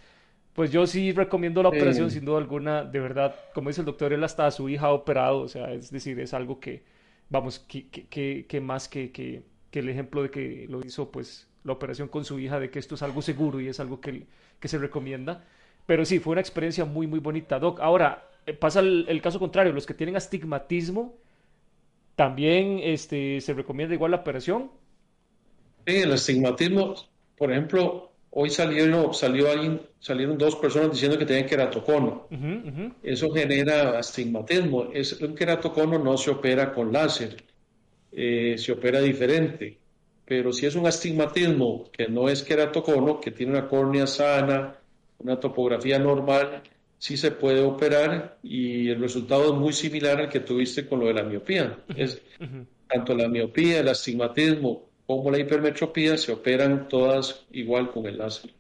pues yo sí recomiendo la operación, sin duda alguna. De verdad, como dice el doctor, él hasta a su hija ha operado. O sea, es decir, es algo que, vamos, que, que, que más que, que, el ejemplo de que lo hizo, pues, la operación con su hija, de que esto es algo seguro y es algo que, que se recomienda. Pero sí, fue una experiencia muy, muy bonita, Doc. Ahora, eh, pasa el, el caso contrario, los que tienen astigmatismo, también este, se recomienda igual la operación. Sí, el astigmatismo por ejemplo, hoy salieron, salió alguien, salieron dos personas diciendo que tenían queratocono. Eso genera astigmatismo. Es, un queratocono no se opera con láser, eh, se opera diferente. Pero si es un astigmatismo que no es queratocono, que tiene una córnea sana, una topografía normal, sí se puede operar y el resultado es muy similar al que tuviste con lo de la miopía. Es tanto la miopía, el astigmatismo como la hipermetropía se operan todas igual con el láser.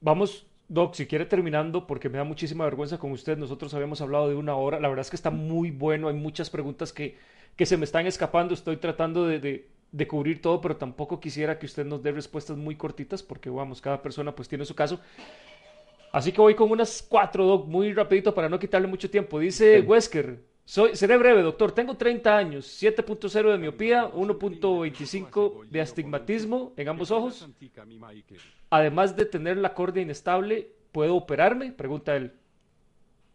Vamos, Doc, si quiere terminando, porque me da muchísima vergüenza con usted. Nosotros habíamos hablado de una hora. La verdad es que está muy bueno. Hay muchas preguntas que, que se me están escapando. Estoy tratando de, de, cubrir todo, pero tampoco quisiera que usted nos dé respuestas muy cortitas, porque vamos, cada persona pues tiene su caso. Así que voy con unas cuatro, Doc, muy rapidito para no quitarle mucho tiempo. Dice Wesker, soy, seré breve, doctor. Tengo 30 años, 7.0 de miopía, 1.25 de astigmatismo en ambos ojos. Además de tener la córnea inestable, ¿puedo operarme? Pregunta él.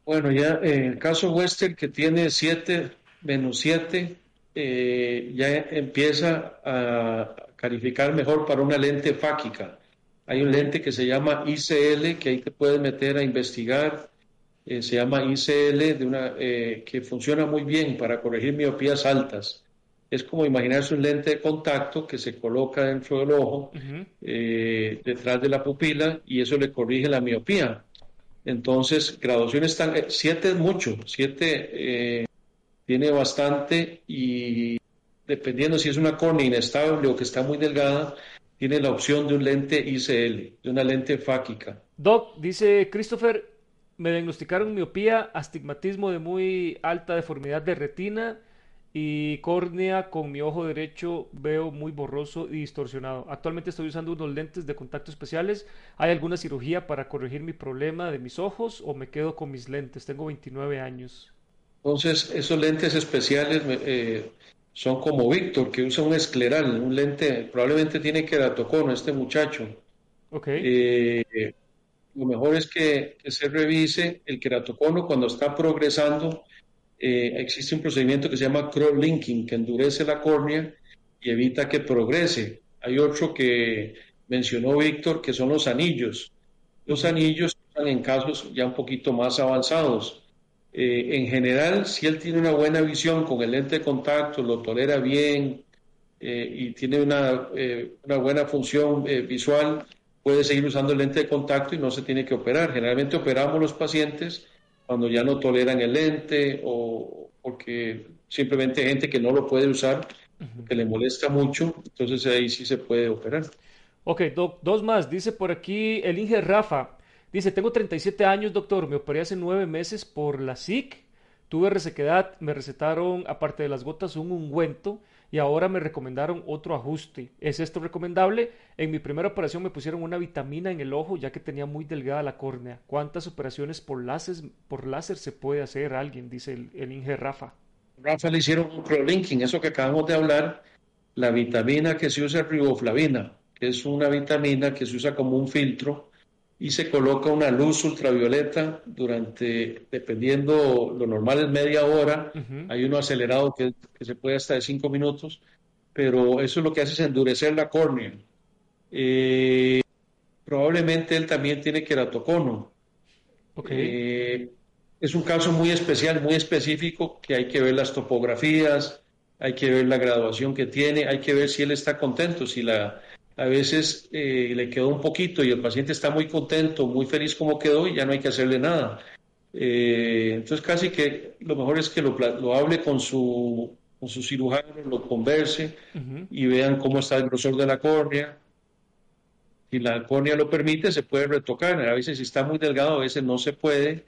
Bueno, ya en el caso Wester, que tiene 7 menos 7, eh, ya empieza a calificar mejor para una lente fáquica. Hay un lente que se llama ICL, que ahí te puedes meter a investigar eh, se llama ICL, de una, eh, que funciona muy bien para corregir miopías altas. Es como imaginarse un lente de contacto que se coloca dentro del ojo, eh, detrás de la pupila, y eso le corrige la miopía. Entonces, graduaciones están, 7 es mucho, 7 tiene bastante y dependiendo si es una córnea inestable o que está muy delgada, tiene la opción de un lente ICL, de una lente fáquica. Doc, dice Christopher, me diagnosticaron miopía, astigmatismo de muy alta deformidad de retina y córnea con mi ojo derecho veo muy borroso y distorsionado. Actualmente estoy usando unos lentes de contacto especiales. ¿Hay alguna cirugía para corregir mi problema de mis ojos o me quedo con mis lentes? Tengo 29 años. Entonces, esos lentes especiales eh, son como Víctor, que usa un escleral, un lente, probablemente tiene queratocono este muchacho. Ok. Eh, lo mejor es que, se revise el queratocono cuando está progresando. Eh, existe un procedimiento que se llama cross-linking, que endurece la córnea y evita que progrese. Hay otro que mencionó Víctor, que son los anillos. Los anillos están en casos ya un poquito más avanzados. Eh, en general, si él tiene una buena visión con el lente de contacto, lo tolera bien eh, y tiene una, una buena función visual, puede seguir usando el lente de contacto y no se tiene que operar. Generalmente operamos los pacientes cuando ya no toleran el lente o porque simplemente hay gente que no lo puede usar, que le molesta mucho, entonces ahí sí se puede operar. Ok, dos más. Dice por aquí el Inge Rafa. Dice, tengo 37 años, doctor. Me operé hace nueve meses por la SIC. Tuve resequedad. Me recetaron, aparte de las gotas, un ungüento y ahora me recomendaron otro ajuste. ¿Es esto recomendable? En mi primera operación me pusieron una vitamina en el ojo ya que tenía muy delgada la córnea. ¿Cuántas operaciones por láser, por láser se puede hacer alguien? Dice el, el Inge Rafa. Rafa le hicieron un prolinking, eso que acabamos de hablar, la vitamina que se usa riboflavina, que es una vitamina que se usa como un filtro y se coloca una luz ultravioleta durante, dependiendo, lo normal es media hora, hay uno acelerado que, se puede hasta de cinco minutos, pero eso lo que hace es endurecer la córnea. Eh, probablemente él también tiene queratocono. Eh, es un caso muy especial, muy específico, que hay que ver las topografías, hay que ver la graduación que tiene, hay que ver si él está contento, si la a veces eh, le quedó un poquito y el paciente está muy contento, muy feliz como quedó y ya no hay que hacerle nada. Eh, entonces casi que lo mejor es que lo, hable con su, con su cirujano, lo converse y vean cómo está el grosor de la córnea. Si la córnea lo permite, se puede retocar. A veces si está muy delgado, a veces no se puede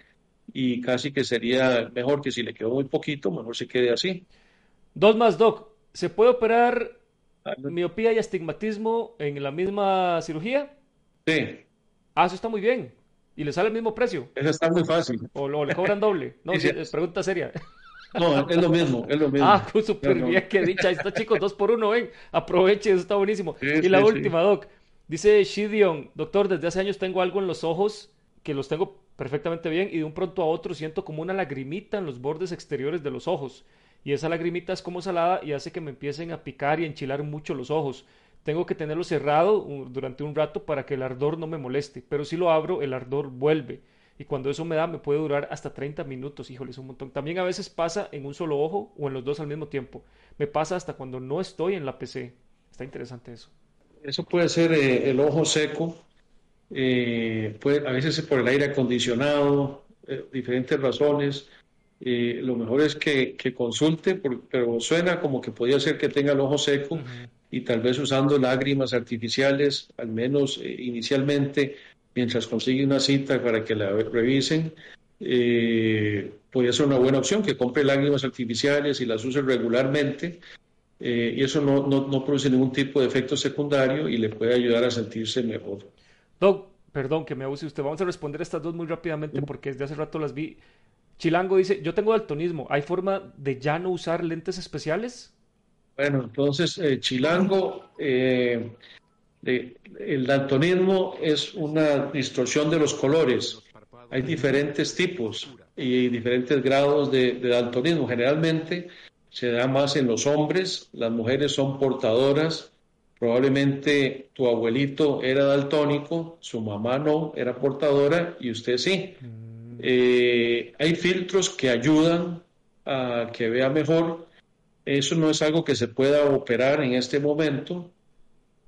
y casi que sería mejor que si le quedó muy poquito, mejor se quede así. Dos más, Doc. ¿Se puede operar miopía y astigmatismo en la misma cirugía? Sí. Ah, eso está muy bien. ¿Y le sale el mismo precio? Eso está muy fácil. ¿O, le cobran doble? No, es pregunta seria. No, es lo mismo, es lo mismo. Ah, súper bien, qué dicha. Ahí está, chicos, dos por uno, ven. Aproveche, eso está buenísimo. y la última, Doc. Dice Shidion, doctor, desde hace años tengo algo en los ojos que los tengo perfectamente bien y de un pronto a otro siento como una lagrimita en los bordes exteriores de los ojos y esa lagrimita es como salada y hace que me empiecen a picar y enchilar mucho los ojos. Tengo que tenerlo cerrado durante un rato para que el ardor no me moleste, pero si lo abro el ardor vuelve y cuando eso me da me puede durar hasta 30 minutos, híjole, es un montón. También a veces pasa en un solo ojo o en los dos al mismo tiempo. Me pasa hasta cuando no estoy en la PC. Está interesante eso. Eso puede ser eh, el ojo seco, eh, puede, a veces es por el aire acondicionado, eh, diferentes razones lo mejor es que, consulte, pero suena como que podría ser que tenga el ojo seco y tal vez usando lágrimas artificiales, al menos eh, inicialmente, mientras consigue una cita para que la revisen, eh, podría ser una buena opción que compre lágrimas artificiales y las use regularmente. Eh, y eso no, no, produce ningún tipo de efecto secundario y le puede ayudar a sentirse mejor. Doc, perdón que me abuse usted. Vamos a responder estas dos muy rápidamente porque desde hace rato las vi. Chilango dice, yo tengo daltonismo, ¿hay forma de ya no usar lentes especiales? Bueno, entonces, eh, Chilango, eh, el daltonismo es una distorsión de los colores. Hay diferentes tipos y diferentes grados de, de daltonismo. Generalmente se da más en los hombres, las mujeres son portadoras. Probablemente tu abuelito era daltónico, su mamá no, era portadora y usted sí. Mm. Eh, hay filtros que ayudan a que vea mejor. Eso no es algo que se pueda operar en este momento.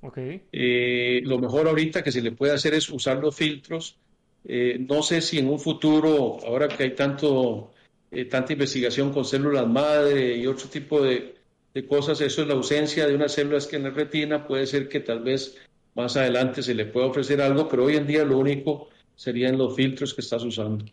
Okay. Eh, lo mejor ahorita que se le puede hacer es usar los filtros. Eh, no sé si en un futuro, ahora que hay tanto, tanta investigación con células madre y otro tipo de, de, cosas, eso es la ausencia de unas células que en la retina puede ser que tal vez más adelante se le pueda ofrecer algo, pero hoy en día lo único serían los filtros que estás usando.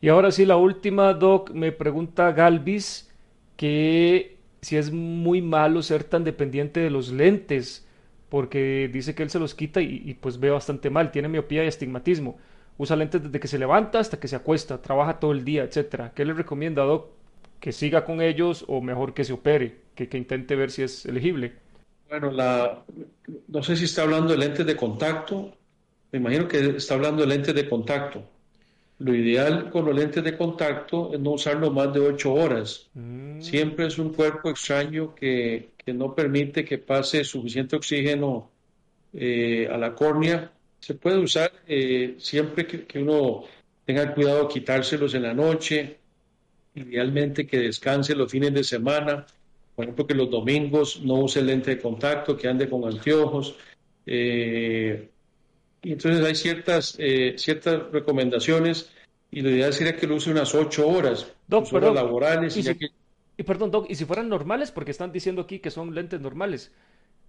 Y ahora sí, la última, Doc, me pregunta Galvis que si es muy malo ser tan dependiente de los lentes, porque dice que él se los quita y, pues ve bastante mal, tiene miopía y astigmatismo. Usa lentes desde que se levanta hasta que se acuesta, trabaja todo el día, etcétera. ¿Qué le recomienda, Doc? ¿Que siga con ellos o mejor que se opere? que, que intente ver si es elegible. Bueno, la, no sé si está hablando de lentes de contacto. Me imagino que está hablando de lentes de contacto. Lo ideal con los lentes de contacto es no usarlo más de ocho horas. Mm, Siempre es un cuerpo extraño que, que no permite que pase suficiente oxígeno eh, a la córnea. Se puede usar eh, siempre que, que uno tenga cuidado de quitárselos en la noche, idealmente que descanse los fines de semana, por ejemplo que los domingos no use lente de contacto, que ande con anteojos. eh, y entonces hay ciertas, eh, ciertas recomendaciones y lo ideal sería que lo use unas ocho horas, Doc, horas perdón. laborales, Y si, que y perdón, Doc, y si fueran normales, porque están diciendo aquí que son lentes normales,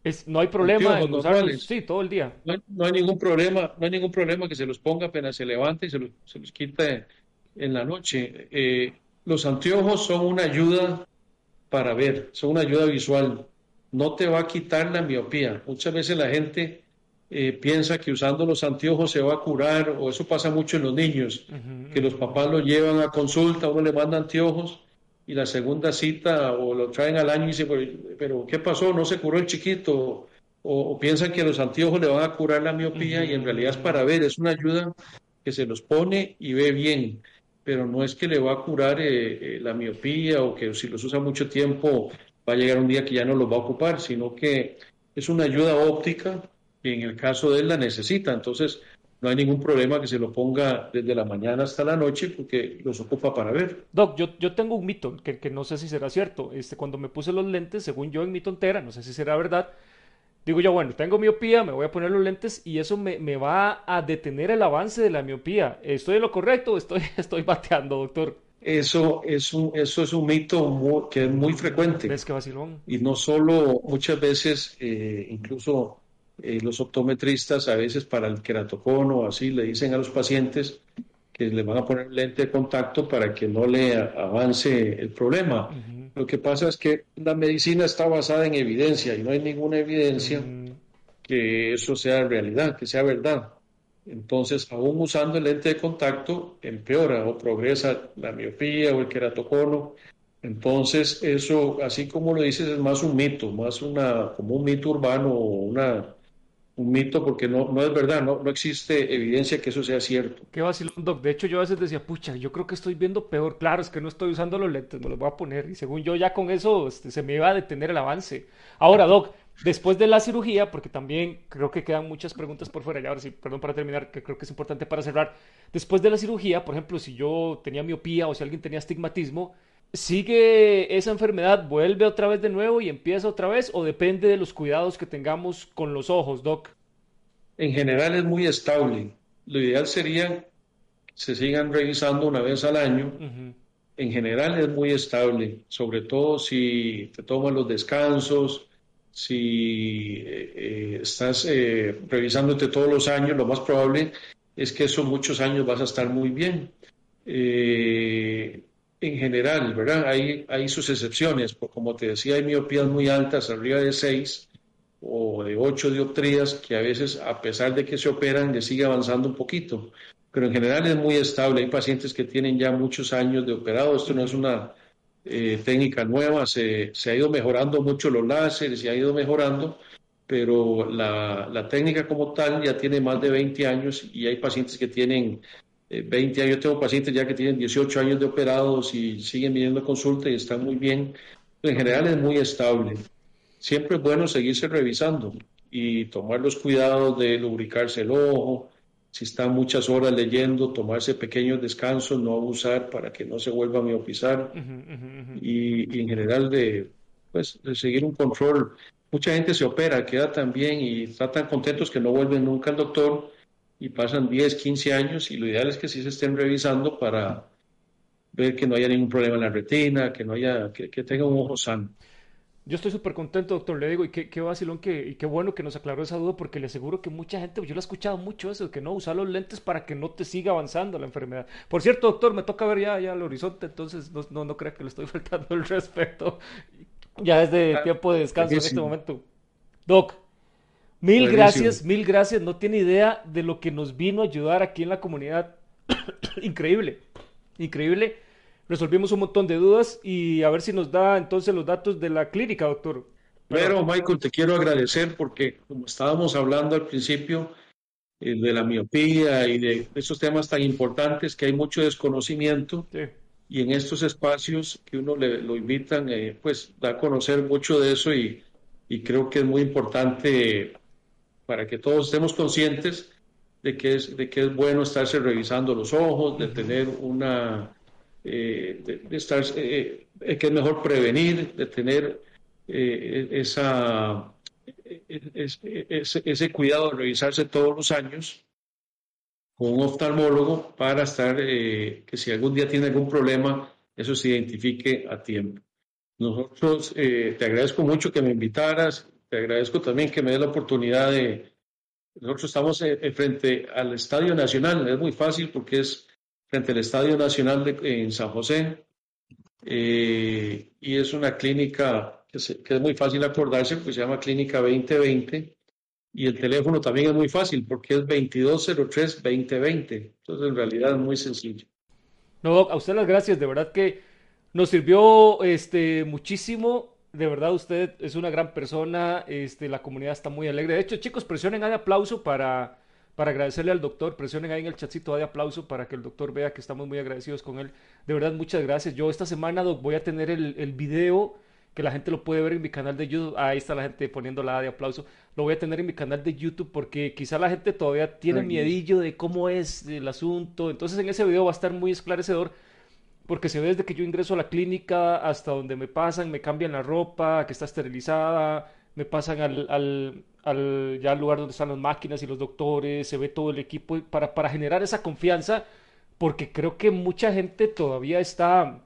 es, no hay problema en usarlos, sí, todo el día. No hay, no hay ningún problema, no hay ningún problema que se los ponga apenas se levanta y se los, se los quita en la noche. Eh, los anteojos son una ayuda para ver, son una ayuda visual. No te va a quitar la miopía. Muchas veces la gente eh, piensa que usando los anteojos se va a curar, o eso pasa mucho en los niños, que los papás lo llevan a consulta, uno le manda anteojos y la segunda cita o lo traen al año y dice, pero, pero ¿qué pasó? ¿No se curó el chiquito? O, o piensan que los anteojos le van a curar la miopía y en realidad es para ver, es una ayuda que se los pone y ve bien, pero no es que le va a curar eh, eh, la miopía o que si los usa mucho tiempo va a llegar un día que ya no los va a ocupar, sino que es una ayuda óptica que en el caso de él la necesita. Entonces, no hay ningún problema que se lo ponga desde la mañana hasta la noche porque los ocupa para ver. Doc, yo, yo tengo un mito que, que no sé si será cierto. Este, cuando me puse los lentes, según yo en mi tontera, no sé si será verdad, digo yo, bueno, tengo miopía, me voy a poner los lentes y eso me, me va a detener el avance de la miopía. ¿Estoy en lo correcto o estoy, estoy bateando, doctor? Eso es un, eso es un mito muy- que es muy frecuente ¿Ves qué vacilón? y no solo muchas veces, eh, incluso eh, los optometristas a veces para el queratocono o así le dicen a los pacientes que le van a poner lente de contacto para que no le avance el problema. Ujú. Lo que pasa es que la medicina está basada en evidencia y no hay ninguna evidencia Mm, que eso sea realidad, que sea verdad. Entonces, aún usando el lente de contacto, empeora o progresa la miopía o el queratocono. Entonces, eso, así como lo dices, es más un mito, más una, como un mito urbano o una, un mito porque no, no es verdad, no, no existe evidencia que eso sea cierto. Qué vacilón, Doc. De hecho, yo a veces decía, pucha, yo creo que estoy viendo peor. Claro, es que no estoy usando los lentes, me los voy a poner. Y según yo, ya con eso este, se me iba a detener el avance. Ahora, Doc, después de la cirugía, porque también creo que quedan muchas preguntas por fuera, y ahora sí, perdón para terminar, que creo que es importante para cerrar. Después de la cirugía, por ejemplo, si yo tenía miopía o si alguien tenía astigmatismo, ¿sigue esa enfermedad? ¿Vuelve otra vez de nuevo y empieza otra vez? ¿O depende de los cuidados que tengamos con los ojos, Doc? En general es muy estable. Lo ideal sería que se sigan revisando una vez al año en general es muy estable, sobre todo si te tomas los descansos, si eh, eh, estás eh, revisándote todos los años, lo más probable es que esos muchos años vas a estar muy bien. Eh, en general, ¿verdad? Hay, hay sus excepciones, porque como te decía, hay miopías muy altas, arriba de 6 o de 8 dioptrías, que a veces, a pesar de que se operan, le sigue avanzando un poquito pero en general es muy estable. Hay pacientes que tienen ya muchos años de operado. Esto no es una eh, técnica nueva, se, se ha ido mejorando mucho los láseres, se ha ido mejorando, pero la, la técnica como tal ya tiene más de 20 años y hay pacientes que tienen eh, 20 años. Yo tengo pacientes ya que tienen 18 años de operados y siguen viniendo a consulta y están muy bien. En general es muy estable. Siempre es bueno seguirse revisando y tomar los cuidados de lubricarse el ojo, si está muchas horas leyendo, tomarse pequeños descansos, no abusar para que no se vuelva a miopizar ujú, ujú. y, y en general de, pues, de seguir un control. Mucha gente se opera, queda tan bien y están tan contentos que no vuelven nunca al doctor y pasan 10, 15 años y lo ideal es que sí se estén revisando para ver que no haya ningún problema en la retina, que no haya, que, que tenga un ojo sano. Yo estoy súper contento, doctor, le digo, y qué, qué vacilón que, y qué bueno que nos aclaró esa duda, porque le aseguro que mucha gente, yo lo he escuchado mucho eso, que no, usar los lentes para que no te siga avanzando la enfermedad. Por cierto, doctor, me toca ver ya, ya el horizonte, entonces no, no, no crea que le estoy faltando el respeto. Ya es de Ah, tiempo de descanso en este momento. Doc, mil Buenísimo. gracias, mil gracias. No tiene idea de lo que nos vino a ayudar aquí en la comunidad. Increíble, increíble. resolvimos un montón de dudas y a ver si nos da entonces los datos de la clínica, doctor. Pero, Michael, te quiero agradecer porque como estábamos hablando al principio eh, de la miopía y de esos temas tan importantes que hay mucho desconocimiento y en estos espacios que uno le, lo invitan, eh, pues da a conocer mucho de eso y, y creo que es muy importante para que todos estemos conscientes de que es, de que es bueno estarse revisando los ojos, de tener una, eh, de, estar, eh, eh, que es mejor prevenir, de tener esa, ese, ese, cuidado de revisarse todos los años con un oftalmólogo para estar, que si algún día tiene algún problema, eso se identifique a tiempo. Nosotros, te agradezco mucho que me invitaras, te agradezco también que me dé la oportunidad de, nosotros estamos eh, frente al Estadio Nacional, es muy fácil porque es frente al Estadio Nacional de, en San José eh, y es una clínica que, es muy fácil acordarse, pues se llama Clínica 2020 y el teléfono también es muy fácil porque es 2203-2020, entonces en realidad es muy sencillo. No, a usted las gracias, de verdad que nos sirvió este, muchísimo de verdad usted es una gran persona, este, la comunidad está muy alegre. De hecho, chicos, presionen ahí aplauso para, para agradecerle al doctor, presionen ahí en el chatcito de aplauso para que el doctor vea que estamos muy agradecidos con él. De verdad, muchas gracias. Yo esta semana, doc, voy a tener el, el video que la gente lo puede ver en mi canal de YouTube. Ahí está la gente poniendo la de aplauso. Lo voy a tener en mi canal de YouTube porque quizá la gente todavía tiene miedillo de cómo es el asunto. Entonces en ese video va a estar muy esclarecedor porque se ve desde que yo ingreso a la clínica hasta donde me pasan, me cambian la ropa, que está esterilizada, me pasan al, al, al, ya lugar donde están las máquinas y los doctores, se ve todo el equipo para, para generar esa confianza, porque creo que mucha gente todavía está,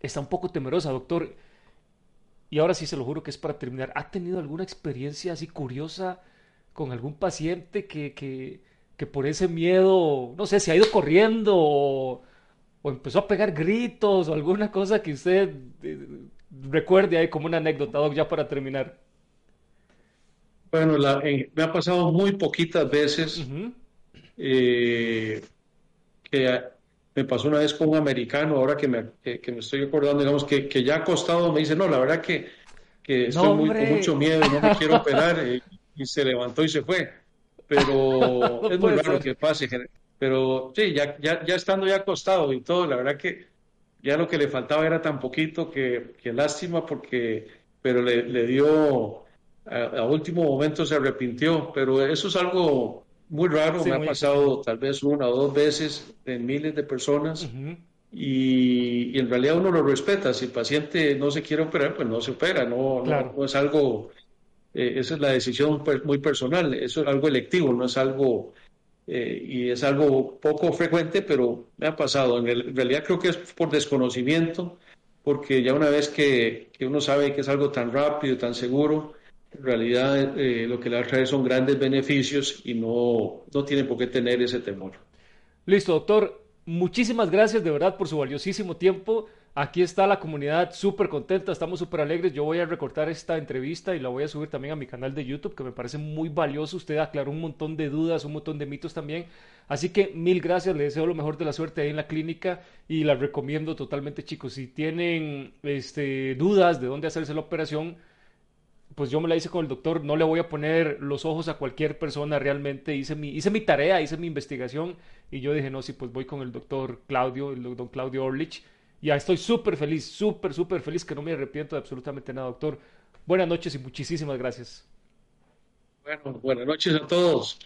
está un poco temerosa, doctor. Y ahora sí se lo juro que es para terminar. ¿Ha tenido alguna experiencia así curiosa con algún paciente que, que, que por ese miedo, no sé, se ha ido corriendo o o empezó a pegar gritos o alguna cosa que usted eh, recuerde ahí como una anécdota, Doc, ya para terminar. Bueno, me ha pasado muy poquitas veces eh, que me pasó una vez con un americano, ahora que me, que, me estoy acordando, digamos, que, que, ya acostado me dice, no, la verdad que, que estoy muy, con mucho miedo no me quiero operar, eh, y se levantó y se fue. Pero es muy raro que pase. Pero sí, ya, ya, ya estando ya acostado y todo, la verdad que ya lo que le faltaba era tan poquito que, que lástima porque, pero le, le dio, a, último momento se arrepintió, pero eso es algo muy raro, me ha pasado tal vez una o dos veces en miles de personas. y, en realidad uno lo respeta. Si el paciente no se quiere operar, pues no se opera, no, no, es algo, eh, esa es la decisión muy personal, eso es algo electivo, no es algo eh, y es algo poco frecuente, pero me ha pasado. En, realidad creo que es por desconocimiento, porque ya una vez que, que, uno sabe que es algo tan rápido, tan seguro, en realidad eh, lo que le va traer son grandes beneficios y no, no tiene por qué tener ese temor. Listo, doctor. Muchísimas gracias de verdad por su valiosísimo tiempo. Aquí está la comunidad súper contenta, estamos súper alegres. Yo voy a recortar esta entrevista y la voy a subir también a mi canal de YouTube, que me parece muy valioso. Usted aclaró un montón de dudas, un montón de mitos también. Así que mil gracias, le deseo lo mejor de la suerte ahí en la clínica y la recomiendo totalmente, chicos. Si tienen este, dudas de dónde hacerse la operación, pues yo me la hice con el doctor. No le voy a poner los ojos a cualquier persona, realmente hice mi, hice mi tarea, hice mi investigación y yo dije, no, sí, pues voy con el doctor Claudio, el doctor Claudio Orlich ya estoy súper feliz, súper, súper feliz que no me arrepiento de absolutamente nada, doctor. Buenas noches y muchísimas gracias. Bueno, buenas noches a todos.